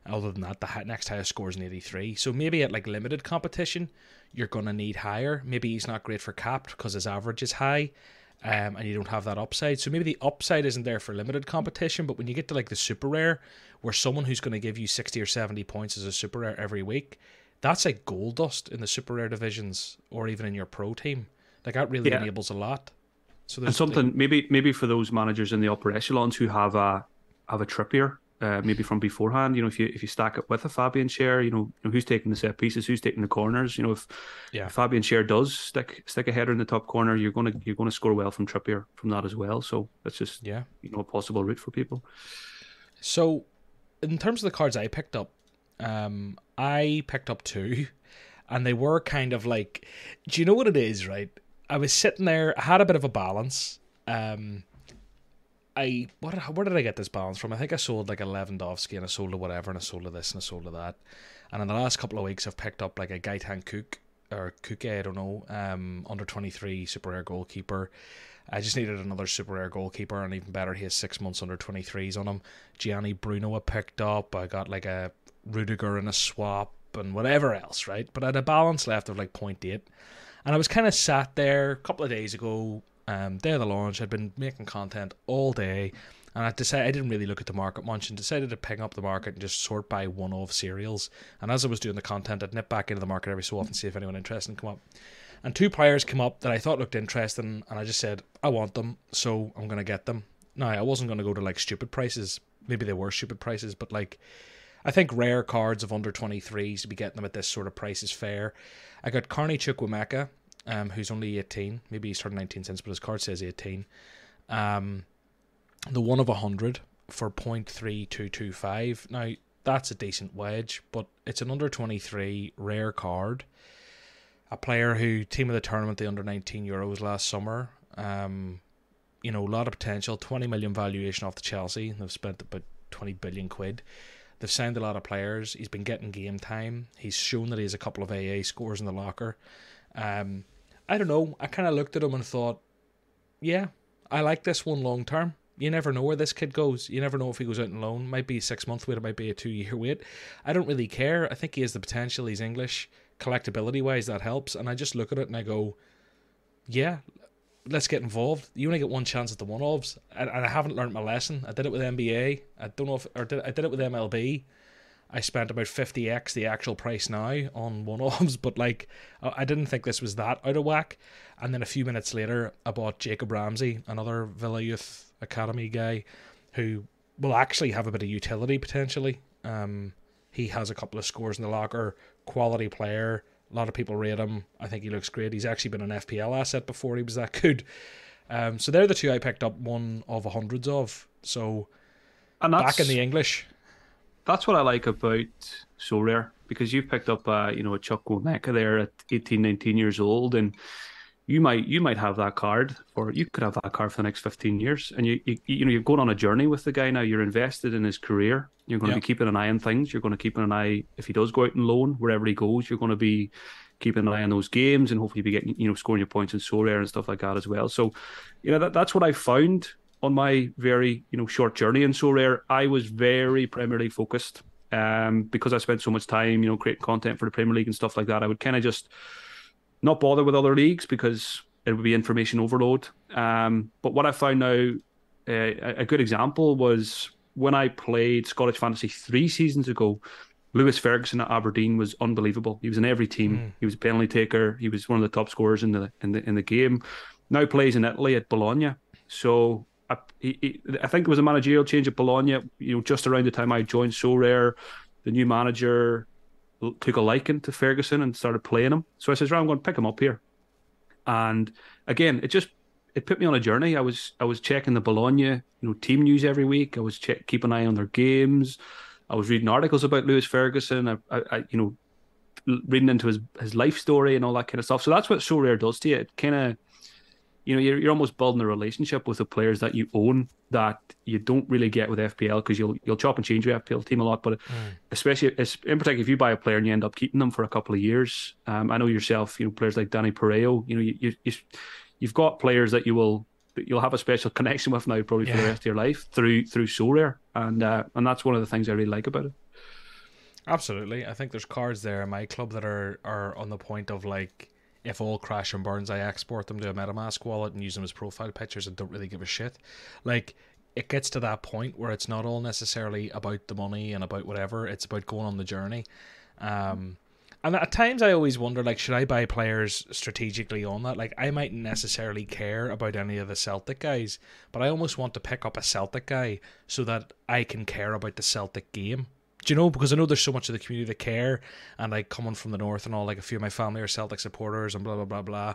Other than that, the next highest score is an 83. So maybe at like limited competition, you're going to need higher. Maybe he's not great for capped because his average is high. Um, and you don't have that upside. So maybe the upside isn't there for limited competition, but when you get to like the super rare, where someone who's going to give you 60 or 70 points as a super rare every week, that's like gold dust in the super rare divisions or even in your pro team. Like that really yeah. enables a lot. So there's and something maybe maybe for those managers in the upper echelons who have a have a Trippier uh, maybe from beforehand. You know, if you if you stack it with a Fabian Schär, you know, you know who's taking the set pieces, who's taking the corners. You know, if, yeah. if Fabian Schär does stick stick a header in the top corner, you're gonna you're gonna score well from Trippier from that as well. So that's just yeah, you know, a possible route for people. So, in terms of the cards I picked up, um, I picked up two, and they were kind of like, do you know what it is? Right, I was sitting there, I had a bit of a balance. Um, I what where did I get this balance from? I think I sold like a Lewandowski and I sold a whatever and I sold a this and I sold a that. And in the last couple of weeks, I've picked up like a Gaetan Cook or Kuke, I don't know, um, under twenty three super rare goalkeeper. I just needed another super rare goalkeeper, and even better, he has six months under 23s on him. Gianni Bruno I picked up. I got like a Rudiger in a swap and whatever else, right? But I had a balance left of like 0.8. And I was kind of sat there a couple of days ago um, day of the launch. I'd been making content all day, and I decided I didn't really look at the market much, and decided to ping up the market and just sort by one-off serials. And as I was doing the content, I'd nip back into the market every so often, see if anyone interesting come up. And two players came up that I thought looked interesting, and I just said I want them, so I'm gonna get them. Now I wasn't gonna go to like stupid prices. Maybe they were stupid prices, but like. I think rare cards of under 23s to be getting them at this sort of price is fair. I got Carney Chukwuemeka, um, who's only 18. Maybe he's turned 19 since, but his card says 18. Um, the one of 100 for 0.3225. Now, that's a decent wedge, but it's an under 23 rare card. A player who team of the tournament, the under 19 Euros last summer. Um, you know, a lot of potential. 20 million valuation off the Chelsea. They've spent about 20 billion quid. They've signed a lot of players. He's been getting game time. He's shown that he has a couple of AA scores in the locker. Um, I don't know. I kind of looked at him and thought, yeah, I like this one long term. You never know where this kid goes. You never know if he goes out on loan. Might be a six month wait. It might be a two year wait. I don't really care. I think he has the potential. He's English. Collectability wise, that helps. And I just look at it and I go, yeah, let's get involved. You only get one chance at the one offs, and, I haven't learned my lesson. I did it with NBA. I don't know if or did I did it with MLB. I spent about 50x the actual price now on one offs, but like I didn't think this was that out of whack. And then a few minutes later, I bought Jacob Ramsey, another Villa Youth Academy guy, who will actually have a bit of utility potentially. Um, he has a couple of scores in the locker, quality player. A lot of people rate him. I think he looks great. He's actually been an FPL asset before he was that good. Um, so they're the two I picked up one of hundreds of. So and back in the English that's what I like about Sorare because you've picked up uh, you know a Chuck Chukwuemeka there at 18, 19 years old, and you might you might have that card, or you could have that card for the next fifteen years, and you you, you know you're going on a journey with the guy now. You're invested in his career. You're going to be keeping an eye on things. You're going to keep an eye if he does go out and loan wherever he goes. You're going to be keeping an eye on those games and hopefully be getting you know scoring your points in Sorare and stuff like that as well. So, you know that that's what I found on my very you know short journey in Sorare, I was very primarily focused um, because I spent so much time you know creating content for the Premier League and stuff like that. I would kind of just not bother with other leagues because it would be information overload. Um, but what I found now, uh, a good example was when I played Scottish Fantasy three seasons ago. Lewis Ferguson at Aberdeen was unbelievable. He was in every team. Mm. He was a penalty taker. He was one of the top scorers in the in the in the game. Now plays in Italy at Bologna. So I, I think it was a managerial change at Bologna. You know, just around the time I joined Sorare, the new manager took a liking to Ferguson and started playing him. So I says, right, I'm going to pick him up here. And again, it just it put me on a journey. I was I was checking the Bologna, you know, team news every week. I was check keep an eye on their games. I was reading articles about Lewis Ferguson. I, I, I you know, reading into his his life story and all that kind of stuff. So that's what Sorare does to you. It kind of you know you're, you're almost building a relationship with the players that you own that you don't really get with FPL because you'll you'll chop and change your FPL team a lot, but mm. especially in particular if you buy a player and you end up keeping them for a couple of years. Um, I know yourself, you know players like Danny Parejo, you know you, you you've got players that you will you'll have a special connection with now probably yeah. for the rest of your life through through Sorare, and uh, and that's one of the things I really like about it. Absolutely, I think there's cards there in my club that are are on the point of like if all crash and burns, I export them to a MetaMask wallet and use them as profile pictures and don't really give a shit. Like, it gets to that point where it's not all necessarily about the money and about whatever, it's about going on the journey. Um, And at times I always wonder, like, should I buy players strategically on that? Like, I mightn't necessarily care about any of the Celtic guys, but I almost want to pick up a Celtic guy so that I can care about the Celtic game. Do you know? Because I know there's so much of the community that care, and like coming from the north and all, like a few of my family are Celtic supporters and blah blah blah blah.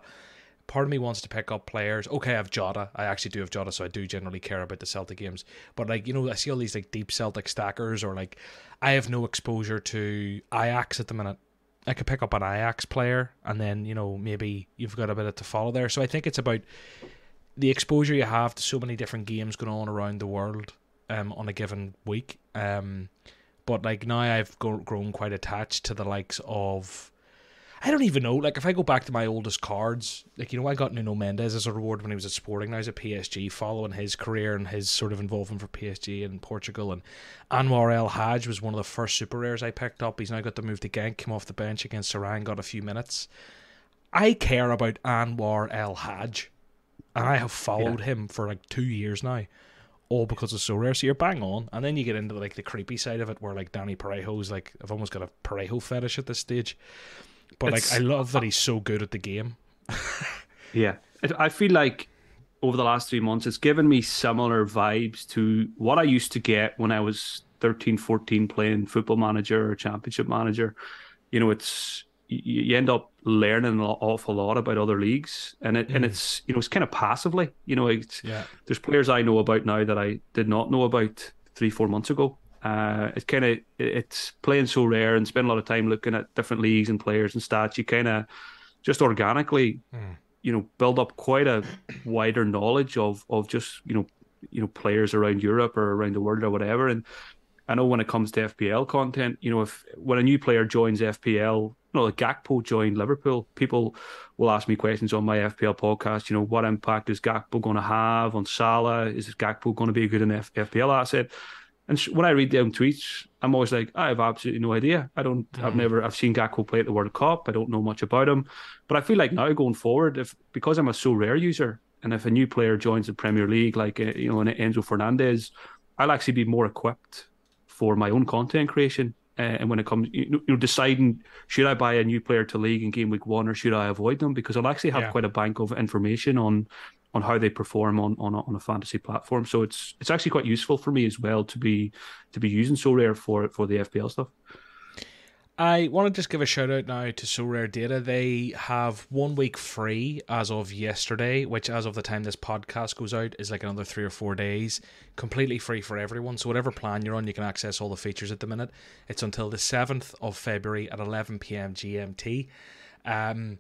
Part of me wants to pick up players. Okay, I have Jota. I actually do have Jota, so I do generally care about the Celtic games. But like you know, I see all these like deep Celtic stackers, or like I have no exposure to Ajax at the minute. I could pick up an Ajax player, and then you know maybe you've got a bit to follow there. So I think it's about the exposure you have to so many different games going on around the world um, on a given week. Um, but like now I've grown quite attached to the likes of I don't even know. Like if I go back to my oldest cards, like you know, I got Nuno Mendes as a reward when he was at Sporting. Now he's at PSG, following his career and his sort of involvement for PSG in Portugal. And Anwar El Hajj was one of the first super rares I picked up. He's now got to move to Genk, came off the bench against Seraing, got a few minutes. I care about Anwar El Hajj, and I have followed yeah. him for like two years now all because it's so rare. So you're bang on, and then you get into like the creepy side of it, where like Danny Parejo's like I've almost got a Parejo fetish at this stage. But it's, like I love that he's so good at the game. yeah, I feel like over the last three months, it's given me similar vibes to what I used to get when I was 13, 14 playing football manager or championship manager. You know, it's you end up learning an awful lot about other leagues, and it mm. and it's you know it's kind of passively. You know, yeah. there's players I know about now that I did not know about three four months ago. Uh, it's kind of it's playing Sorare and spend a lot of time looking at different leagues and players and stats. You kind of just organically, mm. you know, build up quite a wider knowledge of of just you know you know players around Europe or around the world or whatever. And I know when it comes to FPL content, you know, if when a new player joins FPL, you know, like Gakpo joined Liverpool, people will ask me questions on my FPL podcast. You know, what impact is Gakpo going to have on Salah? Is Gakpo going to be a good enough FPL asset? And when I read them tweets, I'm always like, I have absolutely no idea. I don't. Mm. I've never. I've seen Gakpo play at the World Cup. I don't know much about him. But I feel like now going forward, if because I'm a Sorare user, and if a new player joins the Premier League, like uh, you know, an Enzo Fernandez, I'll actually be more equipped for my own content creation uh, and when it comes, you know, deciding should I buy a new player to league in game week one or should I avoid them because I'll actually have yeah. quite a bank of information on on how they perform on on a, on a fantasy platform. So it's it's actually quite useful for me as well to be to be using Sorare for for the FPL stuff. I want to just give a shout out now to Sorare Data. They have one week free as of yesterday, which, as of the time this podcast goes out, is like another three or four days. Completely free for everyone. So, whatever plan you're on, you can access all the features at the minute. It's until the 7th of February at 11 pm GMT. Um,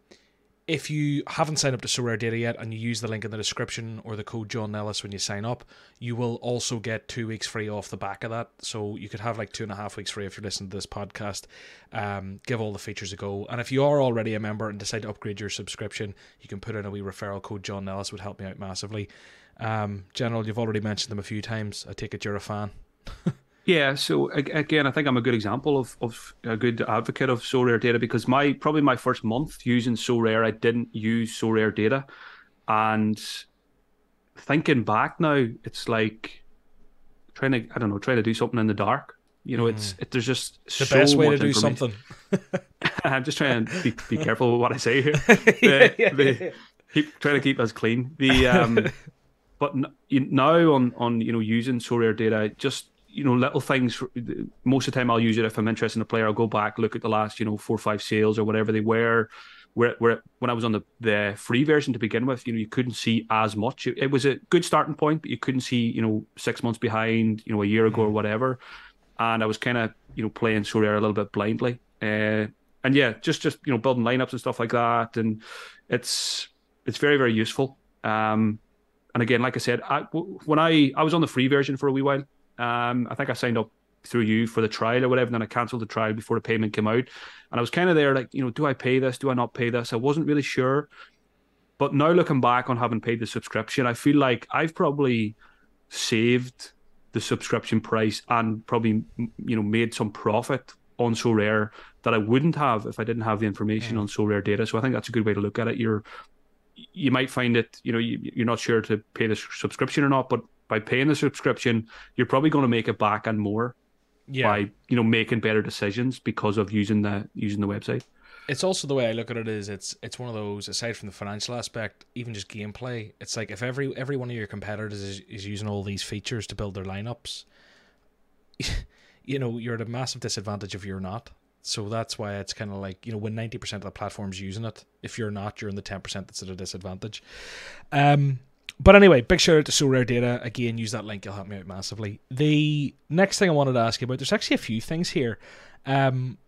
if you haven't signed up to Sorare Data yet and you use the link in the description or the code John Nellis when you sign up, you will also get two weeks free off the back of that. So you could have like two and a half weeks free if you're listening to this podcast. Um, give all the features a go. And if you are already a member and decide to upgrade your subscription, you can put in a wee referral code John Nellis would help me out massively. Um, General, you've already mentioned them a few times. I take it you're a fan. Yeah, so again, I think I'm a good example of, of a good advocate of Sorare data because my probably my first month using Sorare, I didn't use Sorare data, and thinking back now, it's like trying to I don't know trying to do something in the dark. You know, mm. it's it, there's just the so best way to do something. I'm just trying to be, be careful with what I say here. The, yeah, the, keep trying to keep us clean. The um, but now on on you know using Sorare data, just you know, little things. Most of the time, I'll use it if I'm interested in a player. I'll go back, look at the last, you know, four or five sales or whatever they were. Where, where when I was on the, the free version to begin with, you know, you couldn't see as much. It, it was a good starting point, but you couldn't see, you know, six months behind, you know, a year ago mm-hmm. or whatever. And I was kind of, you know, playing Sorare a little bit blindly. Uh, and yeah, just just you know, building lineups and stuff like that. And it's it's very very useful. Um, and again, like I said, I, when I I was on the free version for a wee while, um, I think I signed up through you for the trial or whatever, and then I cancelled the trial before the payment came out. And I was kind of there, like, you know, do I pay this? Do I not pay this? I wasn't really sure. But now looking back on having paid the subscription, I feel like I've probably saved the subscription price and probably you know made some profit on Sorare that I wouldn't have if I didn't have the information mm. on Sorare data. So I think that's a good way to look at it. You're you might find it, you know, you, you're not sure to pay the subscription or not, but by paying the subscription, you're probably going to make it back and more yeah. by you know making better decisions because of using the using the website. it's also the way I look at it is it's it's one of those aside from the financial aspect, even just gameplay. It's like if every every one of your competitors is, is using all these features to build their lineups, you know you're at a massive disadvantage if you're not. So that's why it's kind of like you know when ninety percent of the platforms using it, if you're not, you're in the ten percent that's at a disadvantage. Um, but anyway, big shout out to Sorare Data again. Use that link; you'll help me out massively. The next thing I wanted to ask you about, there's actually a few things here. Um,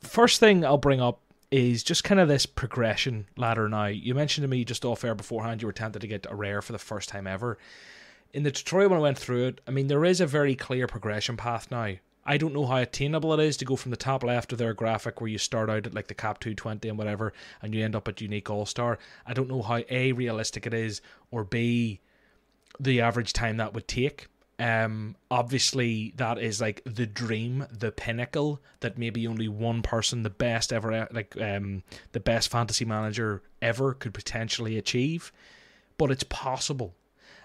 first thing I'll bring up is just kind of this progression ladder now. You mentioned to me just off air beforehand you were tempted to get a rare for the first time ever. In the tutorial when I went through it, I mean there is a very clear progression path now. I don't know how attainable it is to go from the top left of their graphic where you start out at like the cap 220 and whatever and you end up at unique all star. I don't know how A realistic it is or B the average time that would take. Um obviously that is like the dream, the pinnacle that maybe only one person, the best ever like um the best fantasy manager ever could potentially achieve. But it's possible.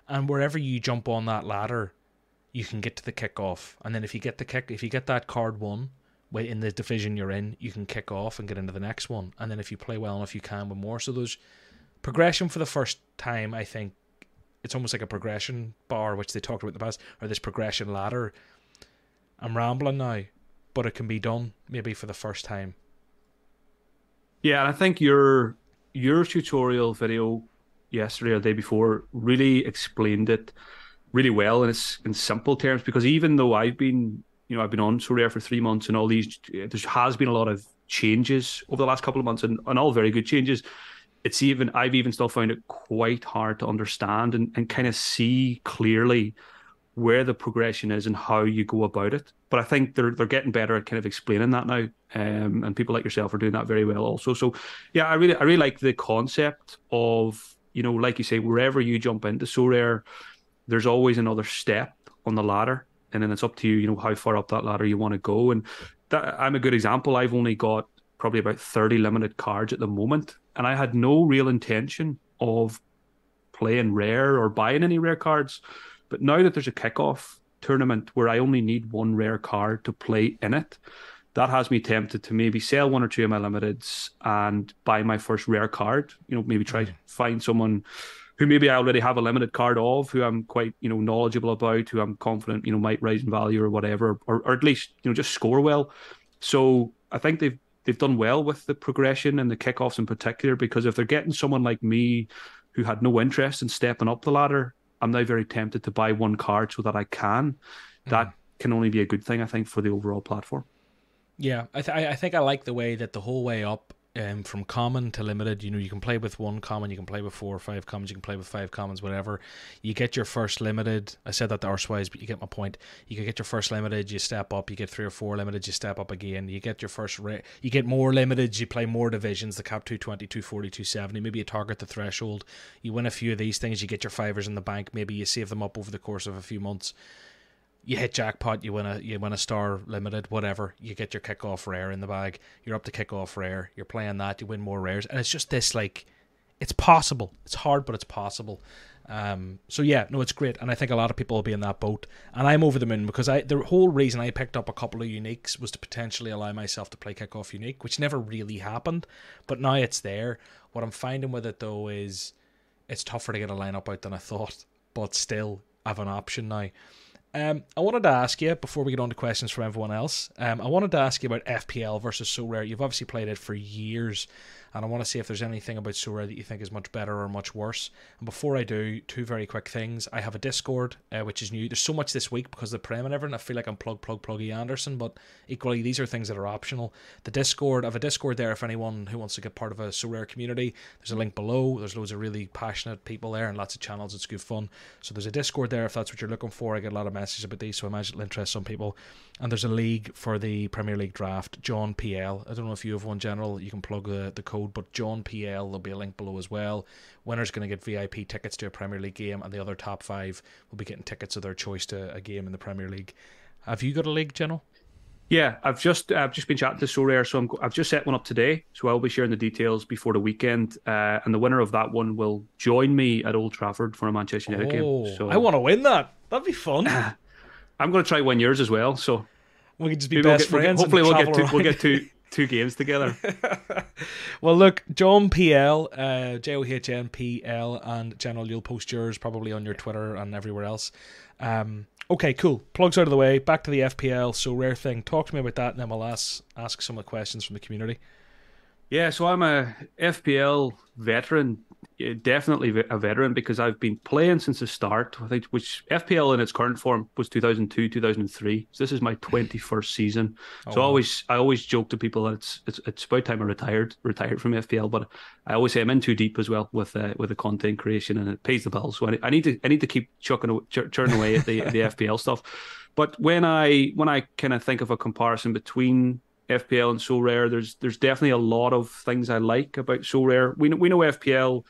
And wherever you jump on that ladder, you can get to the kickoff, and then if you get the kick, if you get that card one, in the division you're in, you can kick off and get into the next one, and then if you play well enough, you can with more. So there's progression for the first time. I think it's almost like a progression bar, which they talked about in the past, or this progression ladder. I'm rambling now, but it can be done maybe for the first time. Yeah, and I think your your tutorial video yesterday or the day before really explained it really well in its in simple terms because even though I've been you know I've been on Sorare for three months and all these there has been a lot of changes over the last couple of months and, and all very good changes it's even I've even still found it quite hard to understand and, and kind of see clearly where the progression is and how you go about it. But I think they're they're getting better at kind of explaining that now. Um, and people like yourself are doing that very well also. So yeah, I really I really like the concept of, you know, like you say, wherever you jump into Sorare, there's always another step on the ladder, and then it's up to you, you know, how far up that ladder you want to go. And that, I'm a good example. I've only got probably about 30 limited cards at the moment, and I had no real intention of playing rare or buying any rare cards. But now that there's a kickoff tournament where I only need one rare card to play in it, that has me tempted to maybe sell one or two of my limiteds and buy my first rare card. You know, maybe try mm. to find someone who maybe I already have a limited card of, who I'm quite you know knowledgeable about, who I'm confident you know might rise in value or whatever, or, or at least you know just score well. So I think they've they've done well with the progression and the kickoffs in particular because if they're getting someone like me who had no interest in stepping up the ladder, I'm now very tempted to buy one card so that I can. Mm. That can only be a good thing, I think, for the overall platform. Yeah, I, th- I think I like the way that the whole way up um, from common to limited. You know, you can play with one common, you can play with four or five commons, you can play with five commons, whatever. You get your first limited. I said that the arsewise, but you get my point. You can get your first limited, you step up. You get three or four limited, you step up again. You get your first, ra- you get more limited, you play more divisions. The cap 220, 240, 270. Maybe you target the threshold. You win a few of these things, you get your fivers in the bank. Maybe you save them up over the course of a few months you hit jackpot, you win a you win a star limited, whatever. You get your kickoff rare in the bag. You're up to kickoff rare. You're playing that. You win more rares, and it's just this like, it's possible. It's hard, but it's possible. Um, so yeah, no, it's great, and I think a lot of people will be in that boat, and I'm over the moon because I the whole reason I picked up a couple of uniques was to potentially allow myself to play kickoff unique, which never really happened, but now it's there. What I'm finding with it though is it's tougher to get a lineup out than I thought, but still I have an option now. Um, I wanted to ask you before we get on to questions from everyone else. Um, I wanted to ask you about FPL versus Sorare. You've obviously played it for years and I want to see if there's anything about Sorare that you think is much better or much worse. And before I do, two very quick things. I have a Discord, uh, which is new. There's so much this week because of the Prem and everything. I feel like I'm plug, plug, pluggy Anderson, but equally, these are things that are optional. The Discord, I have a Discord there if anyone who wants to get part of a Sorare community. There's a link below. There's loads of really passionate people there and lots of channels. It's good fun. So there's a Discord there if that's what you're looking for. I get a lot of messages about these, so I imagine it'll interest some people. And there's a league for the Premier League draft, John PL. I don't know if you have one general, you can plug the, the code, but John PL. There'll be a link below as well. Winners going to get VIP tickets to a Premier League game, and the other top five will be getting tickets of their choice to a game in the Premier League. Have you got a league, General? Yeah, I've just I've just been chatting to Sorare, so i have just set one up today. So I'll be sharing the details before the weekend, uh, and the winner of that one will join me at Old Trafford for a Manchester United oh, game. So I want to win that. That'd be fun. I'm going to try win yours as well. So we can just be best we'll get, friends. We'll hopefully, we'll get to we'll get to two games together. well, look, John PL, uh, J O H N P L, and General, you'll post yours probably on your Twitter and everywhere else. Um, okay, cool. Plugs out of the way. Back to the FPL. Sorare thing. Talk to me about that, and then we'll ask ask some of the questions from the community. Yeah, so I'm a FPL veteran definitely a veteran because I've been playing since the start. I think which FPL in its current form was 2002, 2003. So this is my 21st season. Oh, so. I always I always joke to people that it's it's it's about time I retired retired from FPL. But I always say I'm in too deep as well with uh, with the content creation and it pays the bills. So I, I need to I need to keep chucking ch- churning away at the the FPL stuff. But when I when I kind of think of a comparison between FPL and Sorare, there's there's definitely a lot of things I like about Sorare. We we know FPL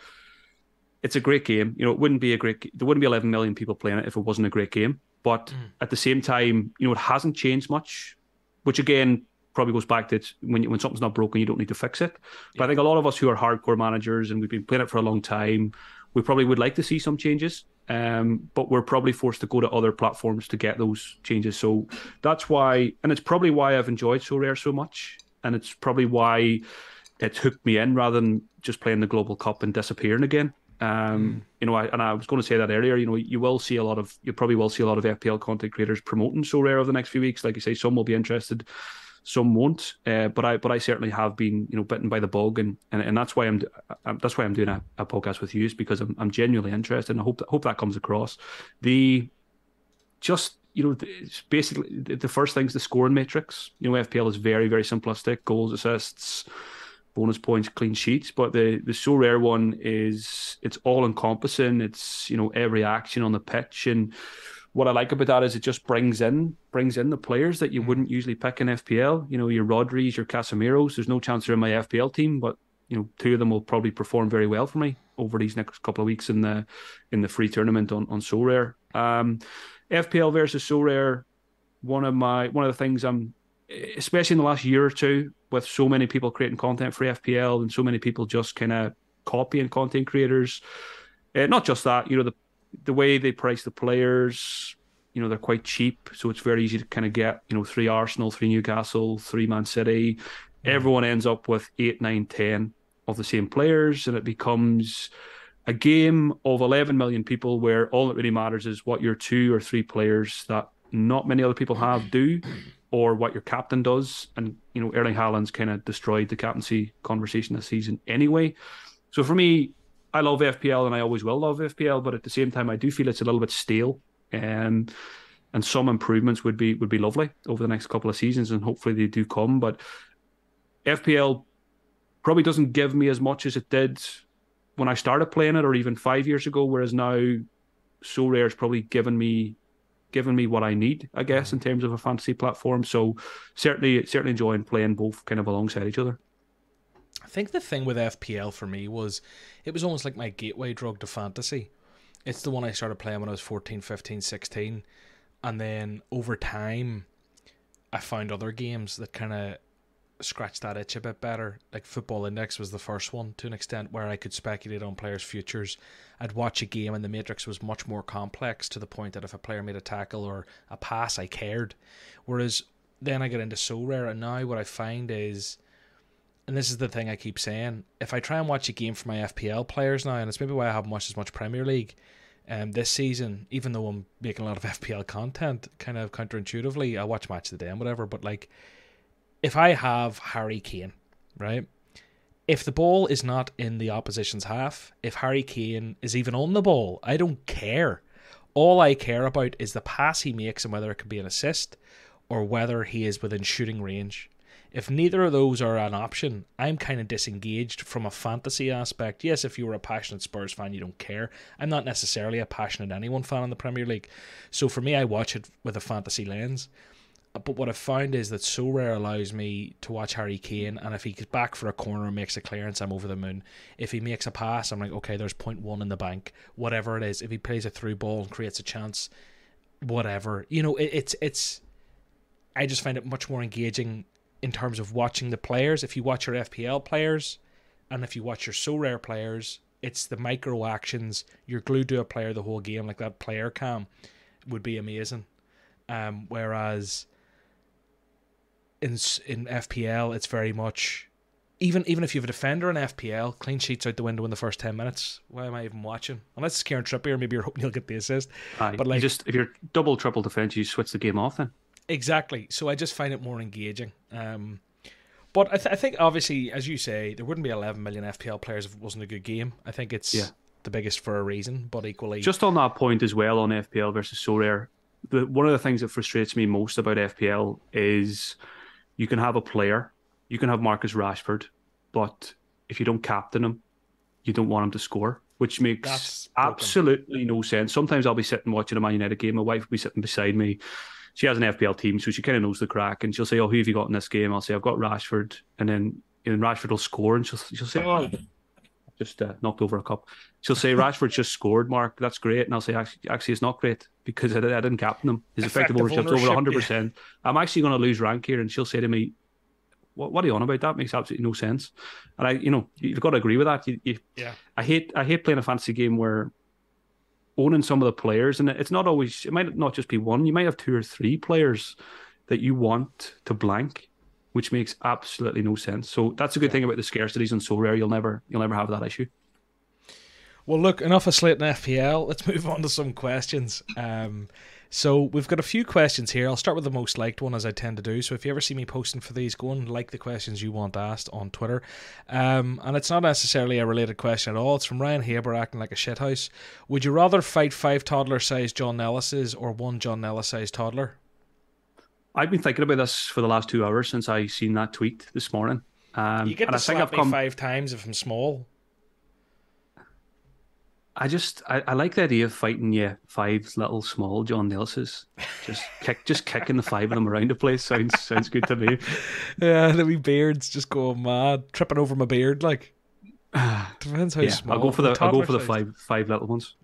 it's a great game. You know, it wouldn't be a great. There wouldn't be 11 million people playing it if it wasn't a great game. But mm. at the same time, you know, it hasn't changed much, which again probably goes back to when when something's not broken, you don't need to fix it. But yeah. I think a lot of us who are hardcore managers and we've been playing it for a long time, we probably would like to see some changes. Um, but we're probably forced to go to other platforms to get those changes. So that's why, and it's probably why I've enjoyed Sorare so much, and it's probably why it's hooked me in rather than just playing the Global Cup and disappearing again. Um, mm. You know, I, and I was going to say that earlier. You know, you will see a lot of, you probably will see a lot of FPL content creators promoting Sorare over the next few weeks. Like you say, some will be interested, some won't. Uh, but I, but I certainly have been, you know, bitten by the bug, and and, and that's why I'm, I'm that's why I'm doing a, a podcast with you, is because I'm, I'm genuinely interested, and I hope that, hope that comes across. The just you know, it's basically the first thing's the scoring matrix. You know, FPL is very, very simplistic: goals, assists, bonus points, clean sheets. But the the Sorare one is it's all encompassing. It's you know every action on the pitch, and what I like about that is it just brings in brings in the players that you mm. wouldn't usually pick in FPL. You know your Rodris, your Casemiro's. There's no chance they're in my FPL team, but you know two of them will probably perform very well for me over these next couple of weeks in the in the free tournament on on Sorare. Um, FPL versus Sorare. One of my one of the things I'm especially in the last year or two, with so many people creating content for FPL and so many people just kind of copying content creators. Uh, not just that, you know, the the way they price the players, you know, they're quite cheap, so it's very easy to kind of get, you know, three Arsenal, three Newcastle, three Man City. Mm. Everyone ends up with eight, nine, ten of the same players, and it becomes a game of 11 million people where all that really matters is what your two or three players that not many other people have do or what your captain does. And, you know, Erling Haaland's kind of destroyed the captaincy conversation this season anyway. So for me, I love FPL and I always will love FPL, but at the same time, I do feel it's a little bit stale. Um, and some improvements would be would be lovely over the next couple of seasons, and hopefully they do come. But FPL probably doesn't give me as much as it did when I started playing it, or even five years ago. Whereas now, Sorare is probably given me given me what I need, I guess, in terms of a fantasy platform. So certainly, certainly enjoying playing both kind of alongside each other. I think the thing with FPL for me was it was almost like my gateway drug to fantasy. It's the one I started playing when I was 14, 15, 16. And then over time, I found other games that kind of scratch that itch a bit better. Like Football Index was the first one to an extent where I could speculate on players' futures. I'd watch a game and the matrix was much more complex to the point that if a player made a tackle or a pass, I cared. Whereas then I get into Sorare, and now what I find is, and this is the thing I keep saying, if I try and watch a game for my FPL players now, and it's maybe why I haven't watched as much Premier League. Um, this season, even though I'm making a lot of FPL content, kind of counterintuitively, I watch match of the day and whatever. But like, if I have Harry Kane, right? If the ball is not in the opposition's half, if Harry Kane is even on the ball, I don't care. All I care about is the pass he makes and whether it can be an assist or whether he is within shooting range. If neither of those are an option, I'm kind of disengaged from a fantasy aspect. Yes, if you were a passionate Spurs fan, you don't care. I'm not necessarily a passionate anyone fan in the Premier League. So for me, I watch it with a fantasy lens. But what I've found is that Sorare allows me to watch Harry Kane, and if he gets back for a corner and makes a clearance, I'm over the moon. If he makes a pass, I'm like, okay, there's point one in the bank, whatever it is. If he plays a through ball and creates a chance, whatever. You know, it, it's it's. I just find it much more engaging in terms of watching the players. If you watch your FPL players, and if you watch your Sorare players, it's the micro actions. You're glued to a player the whole game, like that player cam would be amazing. Um, whereas in in FPL, it's very much even even if you have a defender in FPL, clean sheets out the window in the first ten minutes. Why am I even watching? Unless it's Kieran Trippier, maybe you're hoping you'll get the assist. Aye, but like, just if you're double triple defense, you switch the game off then. Exactly. So I just find it more engaging. Um, but I, th- I think obviously, as you say, there wouldn't be 11 million FPL players if it wasn't a good game. I think it's yeah. the biggest for a reason, but equally. Just on that point as well on FPL versus Sorare, the one of the things that frustrates me most about FPL is you can have a player, you can have Marcus Rashford, but if you don't captain him, you don't want him to score, which makes absolutely no sense. Sometimes I'll be sitting watching a Man United game, my wife will be sitting beside me she has an FPL team, so she kind of knows the crack. And she'll say, "Oh, who have you got in this game?" I'll say, "I've got Rashford," and then and Rashford will score, and she'll she'll say, "Oh, just uh, knocked over a cup." She'll say, "Rashford just scored, Mark. That's great." And I'll say, "Actually, actually it's not great because I, I didn't captain him. His effective, effective ownership's ownership, over 100. Yeah. percent I'm actually going to lose rank here." And she'll say to me, what, what are you on about? That makes absolutely no sense. And I, you know, you've got to agree with that. You, you, yeah. I hate, I hate playing a fantasy game where owning some of the players, and it's not always. It might not just be one. You might have two or three players that you want to blank, which makes absolutely no sense. So that's a good yeah. thing about the scarcities on Sorare. You'll never, you'll never have that issue. Well, look, enough of Slate and FPL. Let's move on to some questions. Um, so we've got a few questions here. I'll start with the most liked one, as I tend to do. So if you ever see me posting for these, go and like the questions you want asked on Twitter. Um, and it's not necessarily a related question at all. It's from Ryan Haber acting like a shithouse. Would you rather fight five toddler-sized John Nellises or one John Nellis-sized toddler? I've been thinking about this for the last two hours since I seen that tweet this morning. Um, you get to and I slap think I've me come... five times if I'm small. I just I, I like the idea of fighting yeah five little small John Nelsons. Just kick just kicking the five of them around the place sounds sounds good to me. Yeah, the wee beards just go mad, tripping over my beard like. Depends how yeah, small. I'll go for the I'll go for the five five little ones.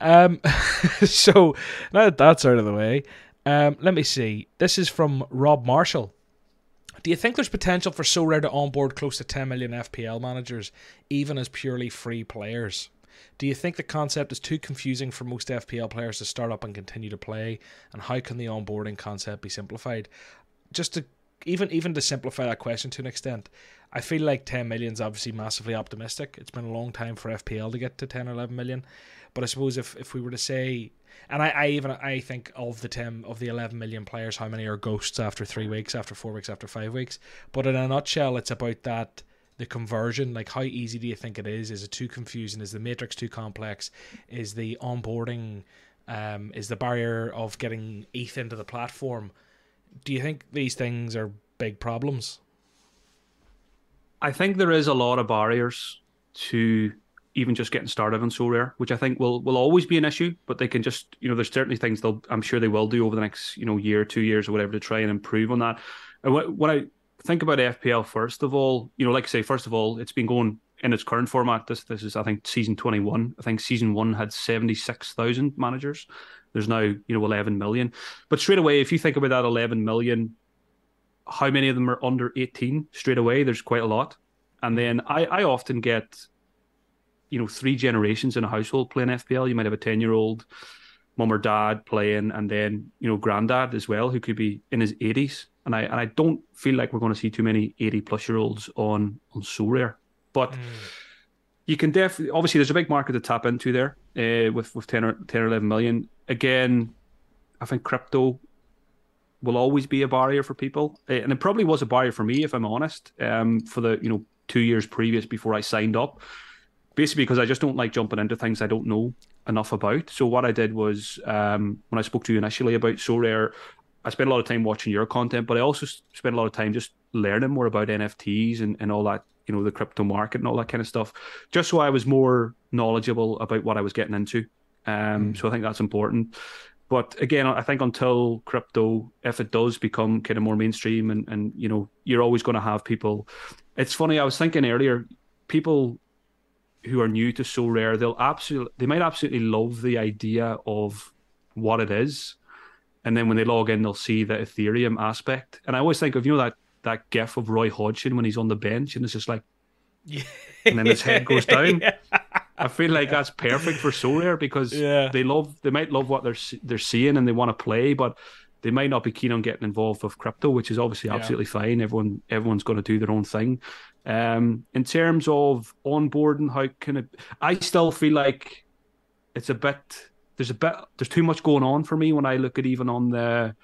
Um, so now that that's out of the way, um, let me see. This is from Rob Marshall. Do you think there's potential for Sorare to onboard close to 10 million FPL managers, even as purely free players? Do you think the concept is too confusing for most FPL players to start up and continue to play? And how can the onboarding concept be simplified? Just to even even to simplify that question to an extent, I feel like 10 million is obviously massively optimistic. It's been a long time for FPL to get to 10 or 11 million. But I suppose if, if we were to say, and I, I even I think of the 10 of the 11 million players, how many are ghosts after three weeks, after four weeks, after five weeks? But in a nutshell, it's about that the conversion like how easy do you think it is is it too confusing is the matrix too complex is the onboarding um, is the barrier of getting ETH into the platform do you think these things are big problems i think there is a lot of barriers to even just getting started on Sorare, which I think will will always be an issue. But they can just, you know, there's certainly things they'll, I'm sure they will do over the next, you know, year, two years, or whatever to try and improve on that. And what, what I think about FPL first of all. You know, like I say, first of all, it's been going in its current format. This this is I think season twenty one. I think season one had seventy six thousand managers. There's now you know eleven million. But straight away, if you think about that eleven million, how many of them are under eighteen? Straight away, there's quite a lot. And then I I often get, you know, three generations in a household playing FPL. You might have a ten year old mum or dad playing, and then you know granddad as well, who could be in his eighties and I and I don't feel like we're going to see too many eighty plus year olds on on Sorare, but. Mm. You can definitely, obviously, there's a big market to tap into there uh, with with 10 or 10 or 11 million. Again, I think crypto will always be a barrier for people, uh, and it probably was a barrier for me, if I'm honest, um, for the you know two years previous before I signed up. Basically, because I just don't like jumping into things I don't know enough about. So what I did was um, when I spoke to you initially about Sorare, I spent a lot of time watching your content, but I also spent a lot of time just learning more about NFTs and, and all that, you know, the crypto market and all that kind of stuff, just so I was more knowledgeable about what I was getting into. Um, mm. So I think that's important. But again, I think until crypto, if it does become kind of more mainstream and, and you know, you're always going to have people. It's funny, I was thinking earlier, people who are new to Sorare, they'll absolutely, they might absolutely love the idea of what it is and then when they log in, they'll see the Ethereum aspect. And I always think of you know that that gif of Roy Hodgson when he's on the bench and it's just like, yeah. and then his head goes down. yeah. I feel like that's perfect for Sorare because yeah. they love they might love what they're they're seeing and they want to play, but they might not be keen on getting involved with crypto, which is obviously Yeah. absolutely fine. Everyone everyone's going to do their own thing. Um, in terms of onboarding, how can it? I still feel like it's a bit. There's a bit. There's too much going on for me when I look at even on the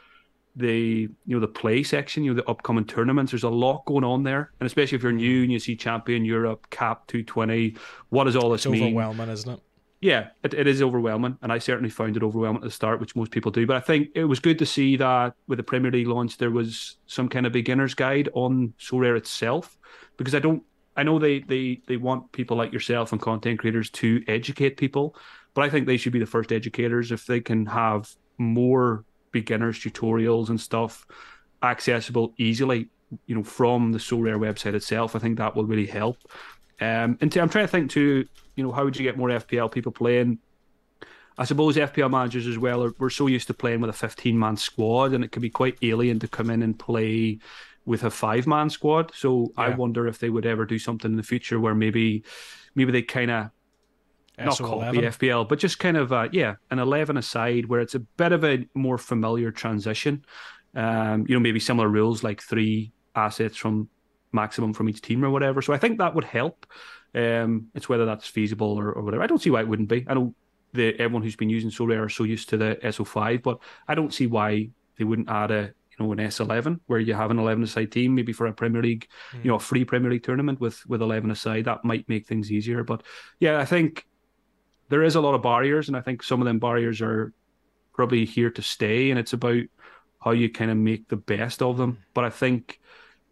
the you know the play section, you know the upcoming tournaments. There's a lot going on there, and especially if you're new and you see Champion Europe, Cap 220. What does all this It's mean? overwhelming, isn't it? yeah, it, it is overwhelming, and I certainly found it overwhelming at the start, which most people do. But I think it was good to see that with the Premier League launch, there was some kind of beginner's guide on Sorare itself, because I don't, I know they they they want people like yourself and content creators to educate people, but I think they should be the first educators if they can have more beginners tutorials and stuff accessible easily, you know, from the Sorare website itself. I think that will really help. Um, and I'm trying to think too, you know, how would you get more FPL people playing? I suppose FPL managers as well are we're so used to playing with a 15 man squad, and it can be quite alien to come in and play with a five man squad. So I wonder if they would ever do something in the future where maybe maybe they kind of not copy SO11. FPL, but just kind of uh, yeah, an 11 aside where it's a bit of a more familiar transition. Um, you know, maybe similar rules like three assets from maximum from each team or whatever. So I think that would help. Um, it's whether that's feasible or, or whatever. I don't see why it wouldn't be. I know the everyone who's been using Sorare are so used to the SO5, but I don't see why they wouldn't add a you know an S11 where you have an 11 aside team, maybe for a Premier League, you know, a free Premier League tournament with with 11 aside. That might make things easier. But yeah, I think there is a lot of barriers, and I think some of them barriers are probably here to stay, and it's about how you kind of make the best of them. But I think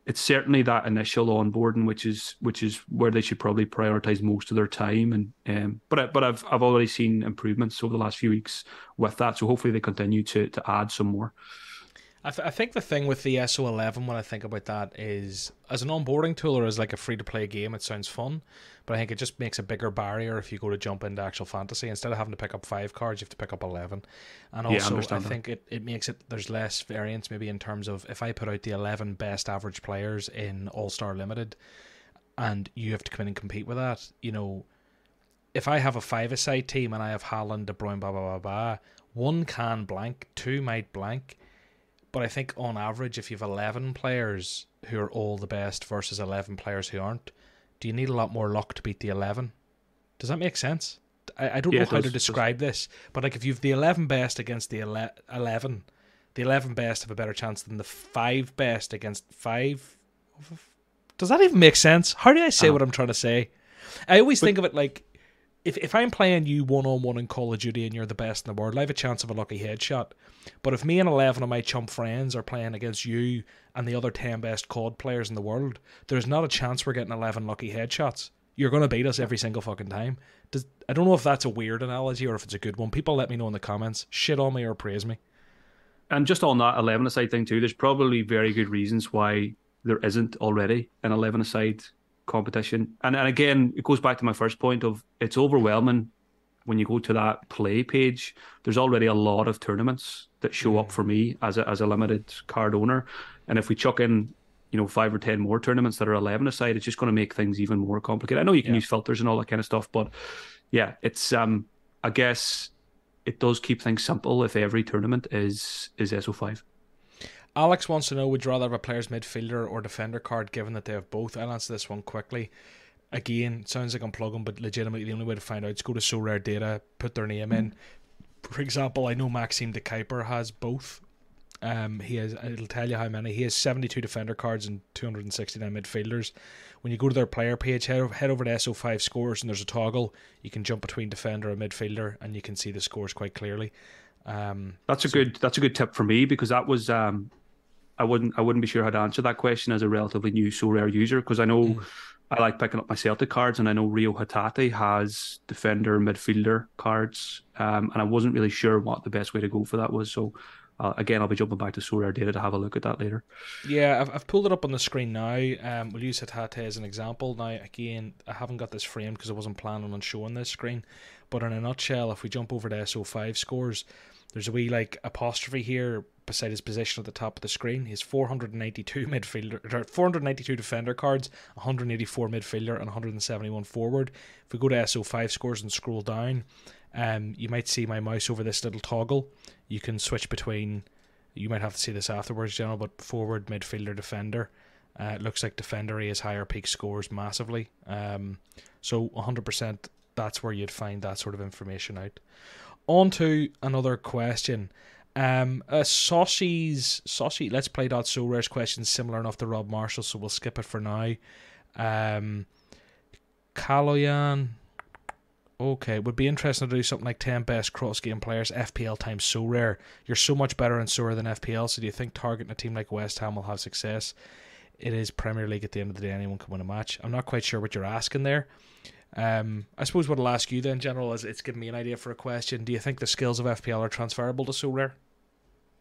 it's certainly that initial onboarding, which is which is where they should probably prioritize most of their time. And um, but I, but I've I've already seen improvements over the last few weeks with that, so hopefully they continue to to add some more. I, th- I think the thing with the SO11 when I think about that is as an onboarding tool or as like a free to play game, it sounds fun, but I think it just makes a bigger barrier if you go to jump into actual fantasy. Instead of having to pick up five cards, you have to pick up 11. And Yeah, I also, I, think it, it makes it, there's less variance maybe in terms of if I put out the 11 best average players in All Star Limited and you have to come in and compete with that, you know, if I have a five aside team and I have Haaland, De Bruyne, blah, blah, blah, blah, one can blank, two might blank. But I think on average, if you have 11 players who are all the best versus 11 players who aren't, do you need a lot more luck to beat the 11? Does that make sense? I, I don't Yeah, know how does, to it does. describe this, but like if you've the 11 best against the ele- 11, the 11 best have a better chance than the 5 best against 5. Does that even make sense? How do I say Uh-huh. what I'm trying to say? I always think of it like if, if I'm playing you one on one in Call of Duty and you're the best in the world, I have a chance of a lucky headshot. But if me and 11 of my chump friends are playing against you and the other 10 best COD players in the world, there's not a chance we're getting 11 lucky headshots. You're going to beat us every single fucking time. Does, I don't know if that's a weird analogy or if it's a good one. People let me know in the comments. Shit on me or praise me. And just on that 11 aside thing too, there's probably very good reasons why there isn't already an 11 aside competition. And and again, it goes back to my first point of it's overwhelming when you go to that play page. There's already a lot of tournaments that show up for me as a as a limited card owner, and if we chuck in you know five or ten more tournaments that are 11 aside, it's just going to make things even more complicated. I know you can Yeah. use filters and all that kind of stuff, but yeah, it's um I guess it does keep things simple if every tournament is is SO5. Alex wants to know would you rather have a player's midfielder or defender card given that they have both? I'll answer this one quickly. Again, sounds like I'm plugging, but legitimately the only way to find out is go to Sorare Data, put their name in. For example, I know Maxim De Cuyper has both. Um, he has. It'll tell you how many. He has 72 defender cards and 269 midfielders. When you go to their player page, head over, head over to SO5 scores, and there's a toggle. You can jump between defender and midfielder, and you can see the scores quite clearly. Um, That's a good that's a good tip for me because that was um I wouldn't I wouldn't be sure how to answer that question as a relatively new Sorare user because I know Mm. I like picking up my Celtic cards and I know Rio Hatate has defender midfielder cards um and I wasn't really sure what the best way to go for that was so uh, again I'll be jumping back to Sorare data to have a look at that later. Yeah, I've, I've pulled it up on the screen now. Um, we'll use Hatate as an example. Now, again, I haven't got this framed because I wasn't planning on showing this screen. But in a nutshell, if we jump over to SO5 scores, there's a wee like apostrophe here beside his position at the top of the screen. He has 492 midfielder, or 492 defender cards, 184 midfielder, and 171 forward. If we go to SO5 scores and scroll down, um, you might see my mouse over this little toggle. You can switch between You might have to see this afterwards, General, but forward, midfielder, defender. Uh, it looks like defender he has higher peak scores massively. Um, so 100% that's where you'd find that sort of information out. On to another question. Um, uh, Saucy's Saucy, let's play that so rare's question similar enough to Rob Marshall, so we'll skip it for now. Um, Kaloyan, okay, would be interesting to do something like 10 best cross game players, FPL times Sorare. You're so much better in Sorare than FPL, so do you think targeting a team like West Ham will have success? It is Premier League at the end of the day, anyone can win a match. I'm not quite sure what you're asking there. Um, I suppose what I'll ask you then, General, is it's given me an idea for a question. Do you think the skills of FPL are transferable to Sorare?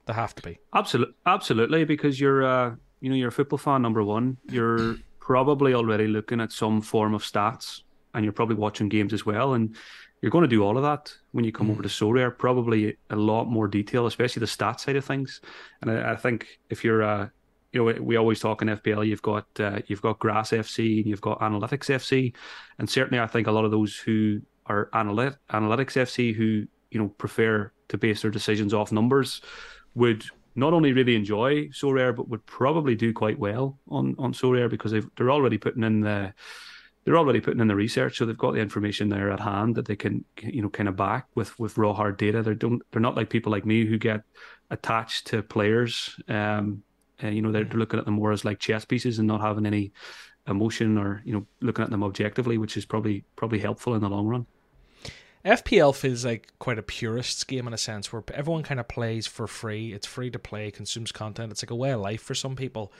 They have to be. Absolutely, absolutely, because you're, uh, you know, you're a football fan. Number one, you're probably already looking at some form of stats, and you're probably watching games as well, and you're going to do all of that when you come mm. over to Sorare. Probably a lot more detail, especially the stat side of things. And I, I think if you're, uh, you know, we always talk in FPL. You've got uh, you've got Grass FC and you've got Analytics FC, and certainly I think a lot of those who are analyt- Analytics FC who you know prefer to base their decisions off numbers would not only really enjoy Sorare but would probably do quite well on on Sorare because they they're already putting in the they're already putting in the research, so they've got the information there at hand that they can, you know, kind of back with with raw hard data. They don't, they're not like people like me who get attached to players um, uh, you know, they're, they're looking at them more as like chess pieces and not having any emotion or you know looking at them objectively, which is probably probably helpful in the long run. FPL feels like quite a purist's game in a sense where everyone kind of plays for free. It's free to play, consumes content. It's like a way of life for some people.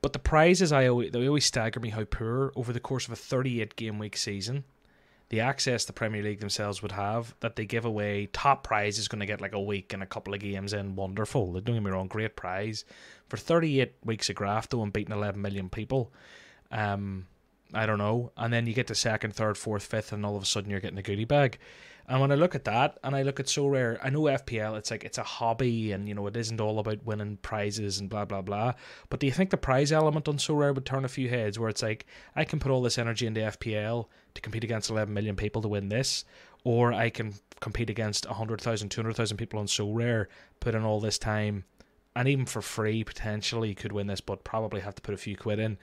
But the prizes, I always, they always stagger me how poor over the course of a 38 game week season the access the Premier League themselves would have that they give away top prize is going to get like a week and a couple of games in. Wonderful. Don't get me wrong. Great prize. For 38 weeks of graft though and beating 11 million people um I don't know. And then you get to second third fourth fifth and all of a sudden you're getting a goodie bag and when I look at that and I look at Sorare, I know FPL, it's like it's a hobby and you know it isn't all about winning prizes and blah blah blah. But do you think the prize element on Sorare would turn a few heads where it's like I can put all this energy into FPL to compete against 11 million people to win this, or I can compete against 100,000, 200,000 people on Sorare, put in all this time, and even for free potentially could win this, but probably have to put a few quid in.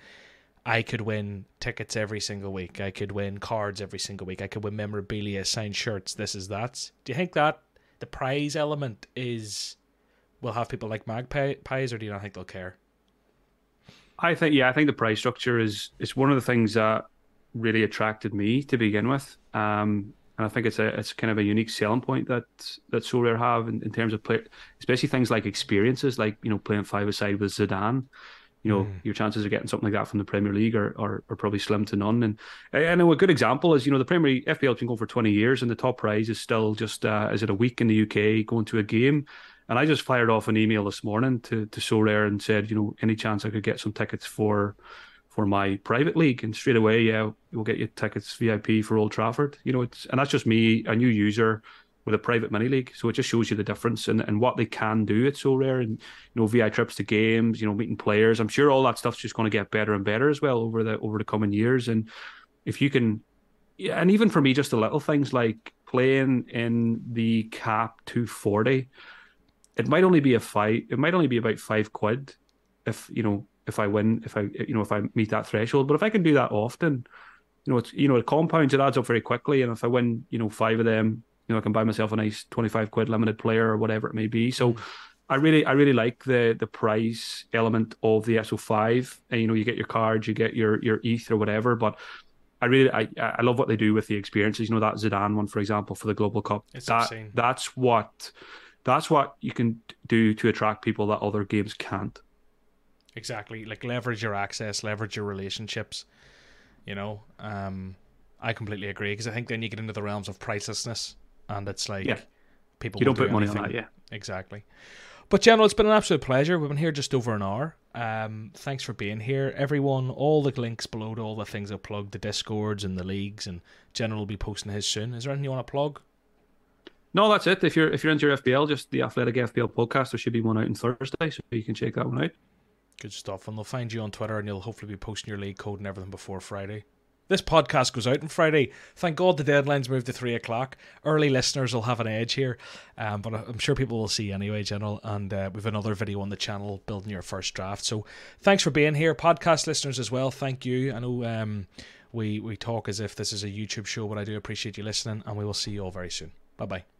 I could win tickets every single week. I could win cards every single week. I could win memorabilia, signed shirts, this is that. Do you think that the prize element is will have people like magpies, or do you not think they'll care? I think yeah, I think the prize structure is it's one of the things that really attracted me to begin with. Um, and I think it's a it's kind of a unique selling point that that Sorare have in, in terms of play, especially things like experiences, like you know playing five aside with Zidane you know, mm. your chances of getting something like that from the Premier League are, are, are probably slim to none. And I know a good example is, you know, the Premier FPL has been going for 20 years and the top prize is still just, uh, is it a week in the UK going to a game? And I just fired off an email this morning to, to Sorare and said, you know, any chance I could get some tickets for for my private league? And straight away, yeah, we'll get you tickets VIP for Old Trafford. You know, it's and that's just me, a new user with a private mini league. So it just shows you the difference and, and what they can do. It's so rare, and you know VI trips to games, you know meeting players. I'm sure all that stuff's just going to get better and better as well over the over the coming years. And if you can, yeah, and even for me, just the little things like playing in the cap 240, it might only be a five. It might only be about five quid if you know if I win if I you know if I meet that threshold. But if I can do that often. You know, it's you know, it compounds, it adds up very quickly. And if I win, you know, five of them, you know, I can buy myself a nice 25 quid limited player or whatever it may be. So I really, I really like the the price element of the SO5. And, you know, you get your cards, you get your your ETH or whatever, but I really, I, I love what they do with the experiences. You know, that Zidane one, for example, for the Global Cup. It's that, insane. That's what, that's what you can do to attract people that other games can't. Exactly, like leverage your access, leverage your relationships. You know, um, I completely agree because I think then you get into the realms of pricelessness and it's like yeah. people you don't do put money anything. on that, yeah, exactly. But General, it's been an absolute pleasure. We've been here just over an hour. Um, thanks for being here, everyone. All the links below to all the things I plugged, the discords and the leagues, and General will be posting his soon. Is there anything you want to plug? No, that's it. If you're if you're into your FPL, just the Athletic FPL podcast. There should be one out on Thursday, so you can check that one out. Good stuff, and they'll find you on Twitter, and you'll hopefully be posting your league code and everything before Friday. This podcast goes out on Friday. Thank God the deadline's moved to three o'clock. Early listeners will have an edge here, um, but I'm sure people will see anyway, General. And uh, we've another video on the channel building your first draft. So thanks for being here, podcast listeners as well. Thank you. I know um, we we talk as if this is a YouTube show, but I do appreciate you listening, and we will see you all very soon. Bye bye.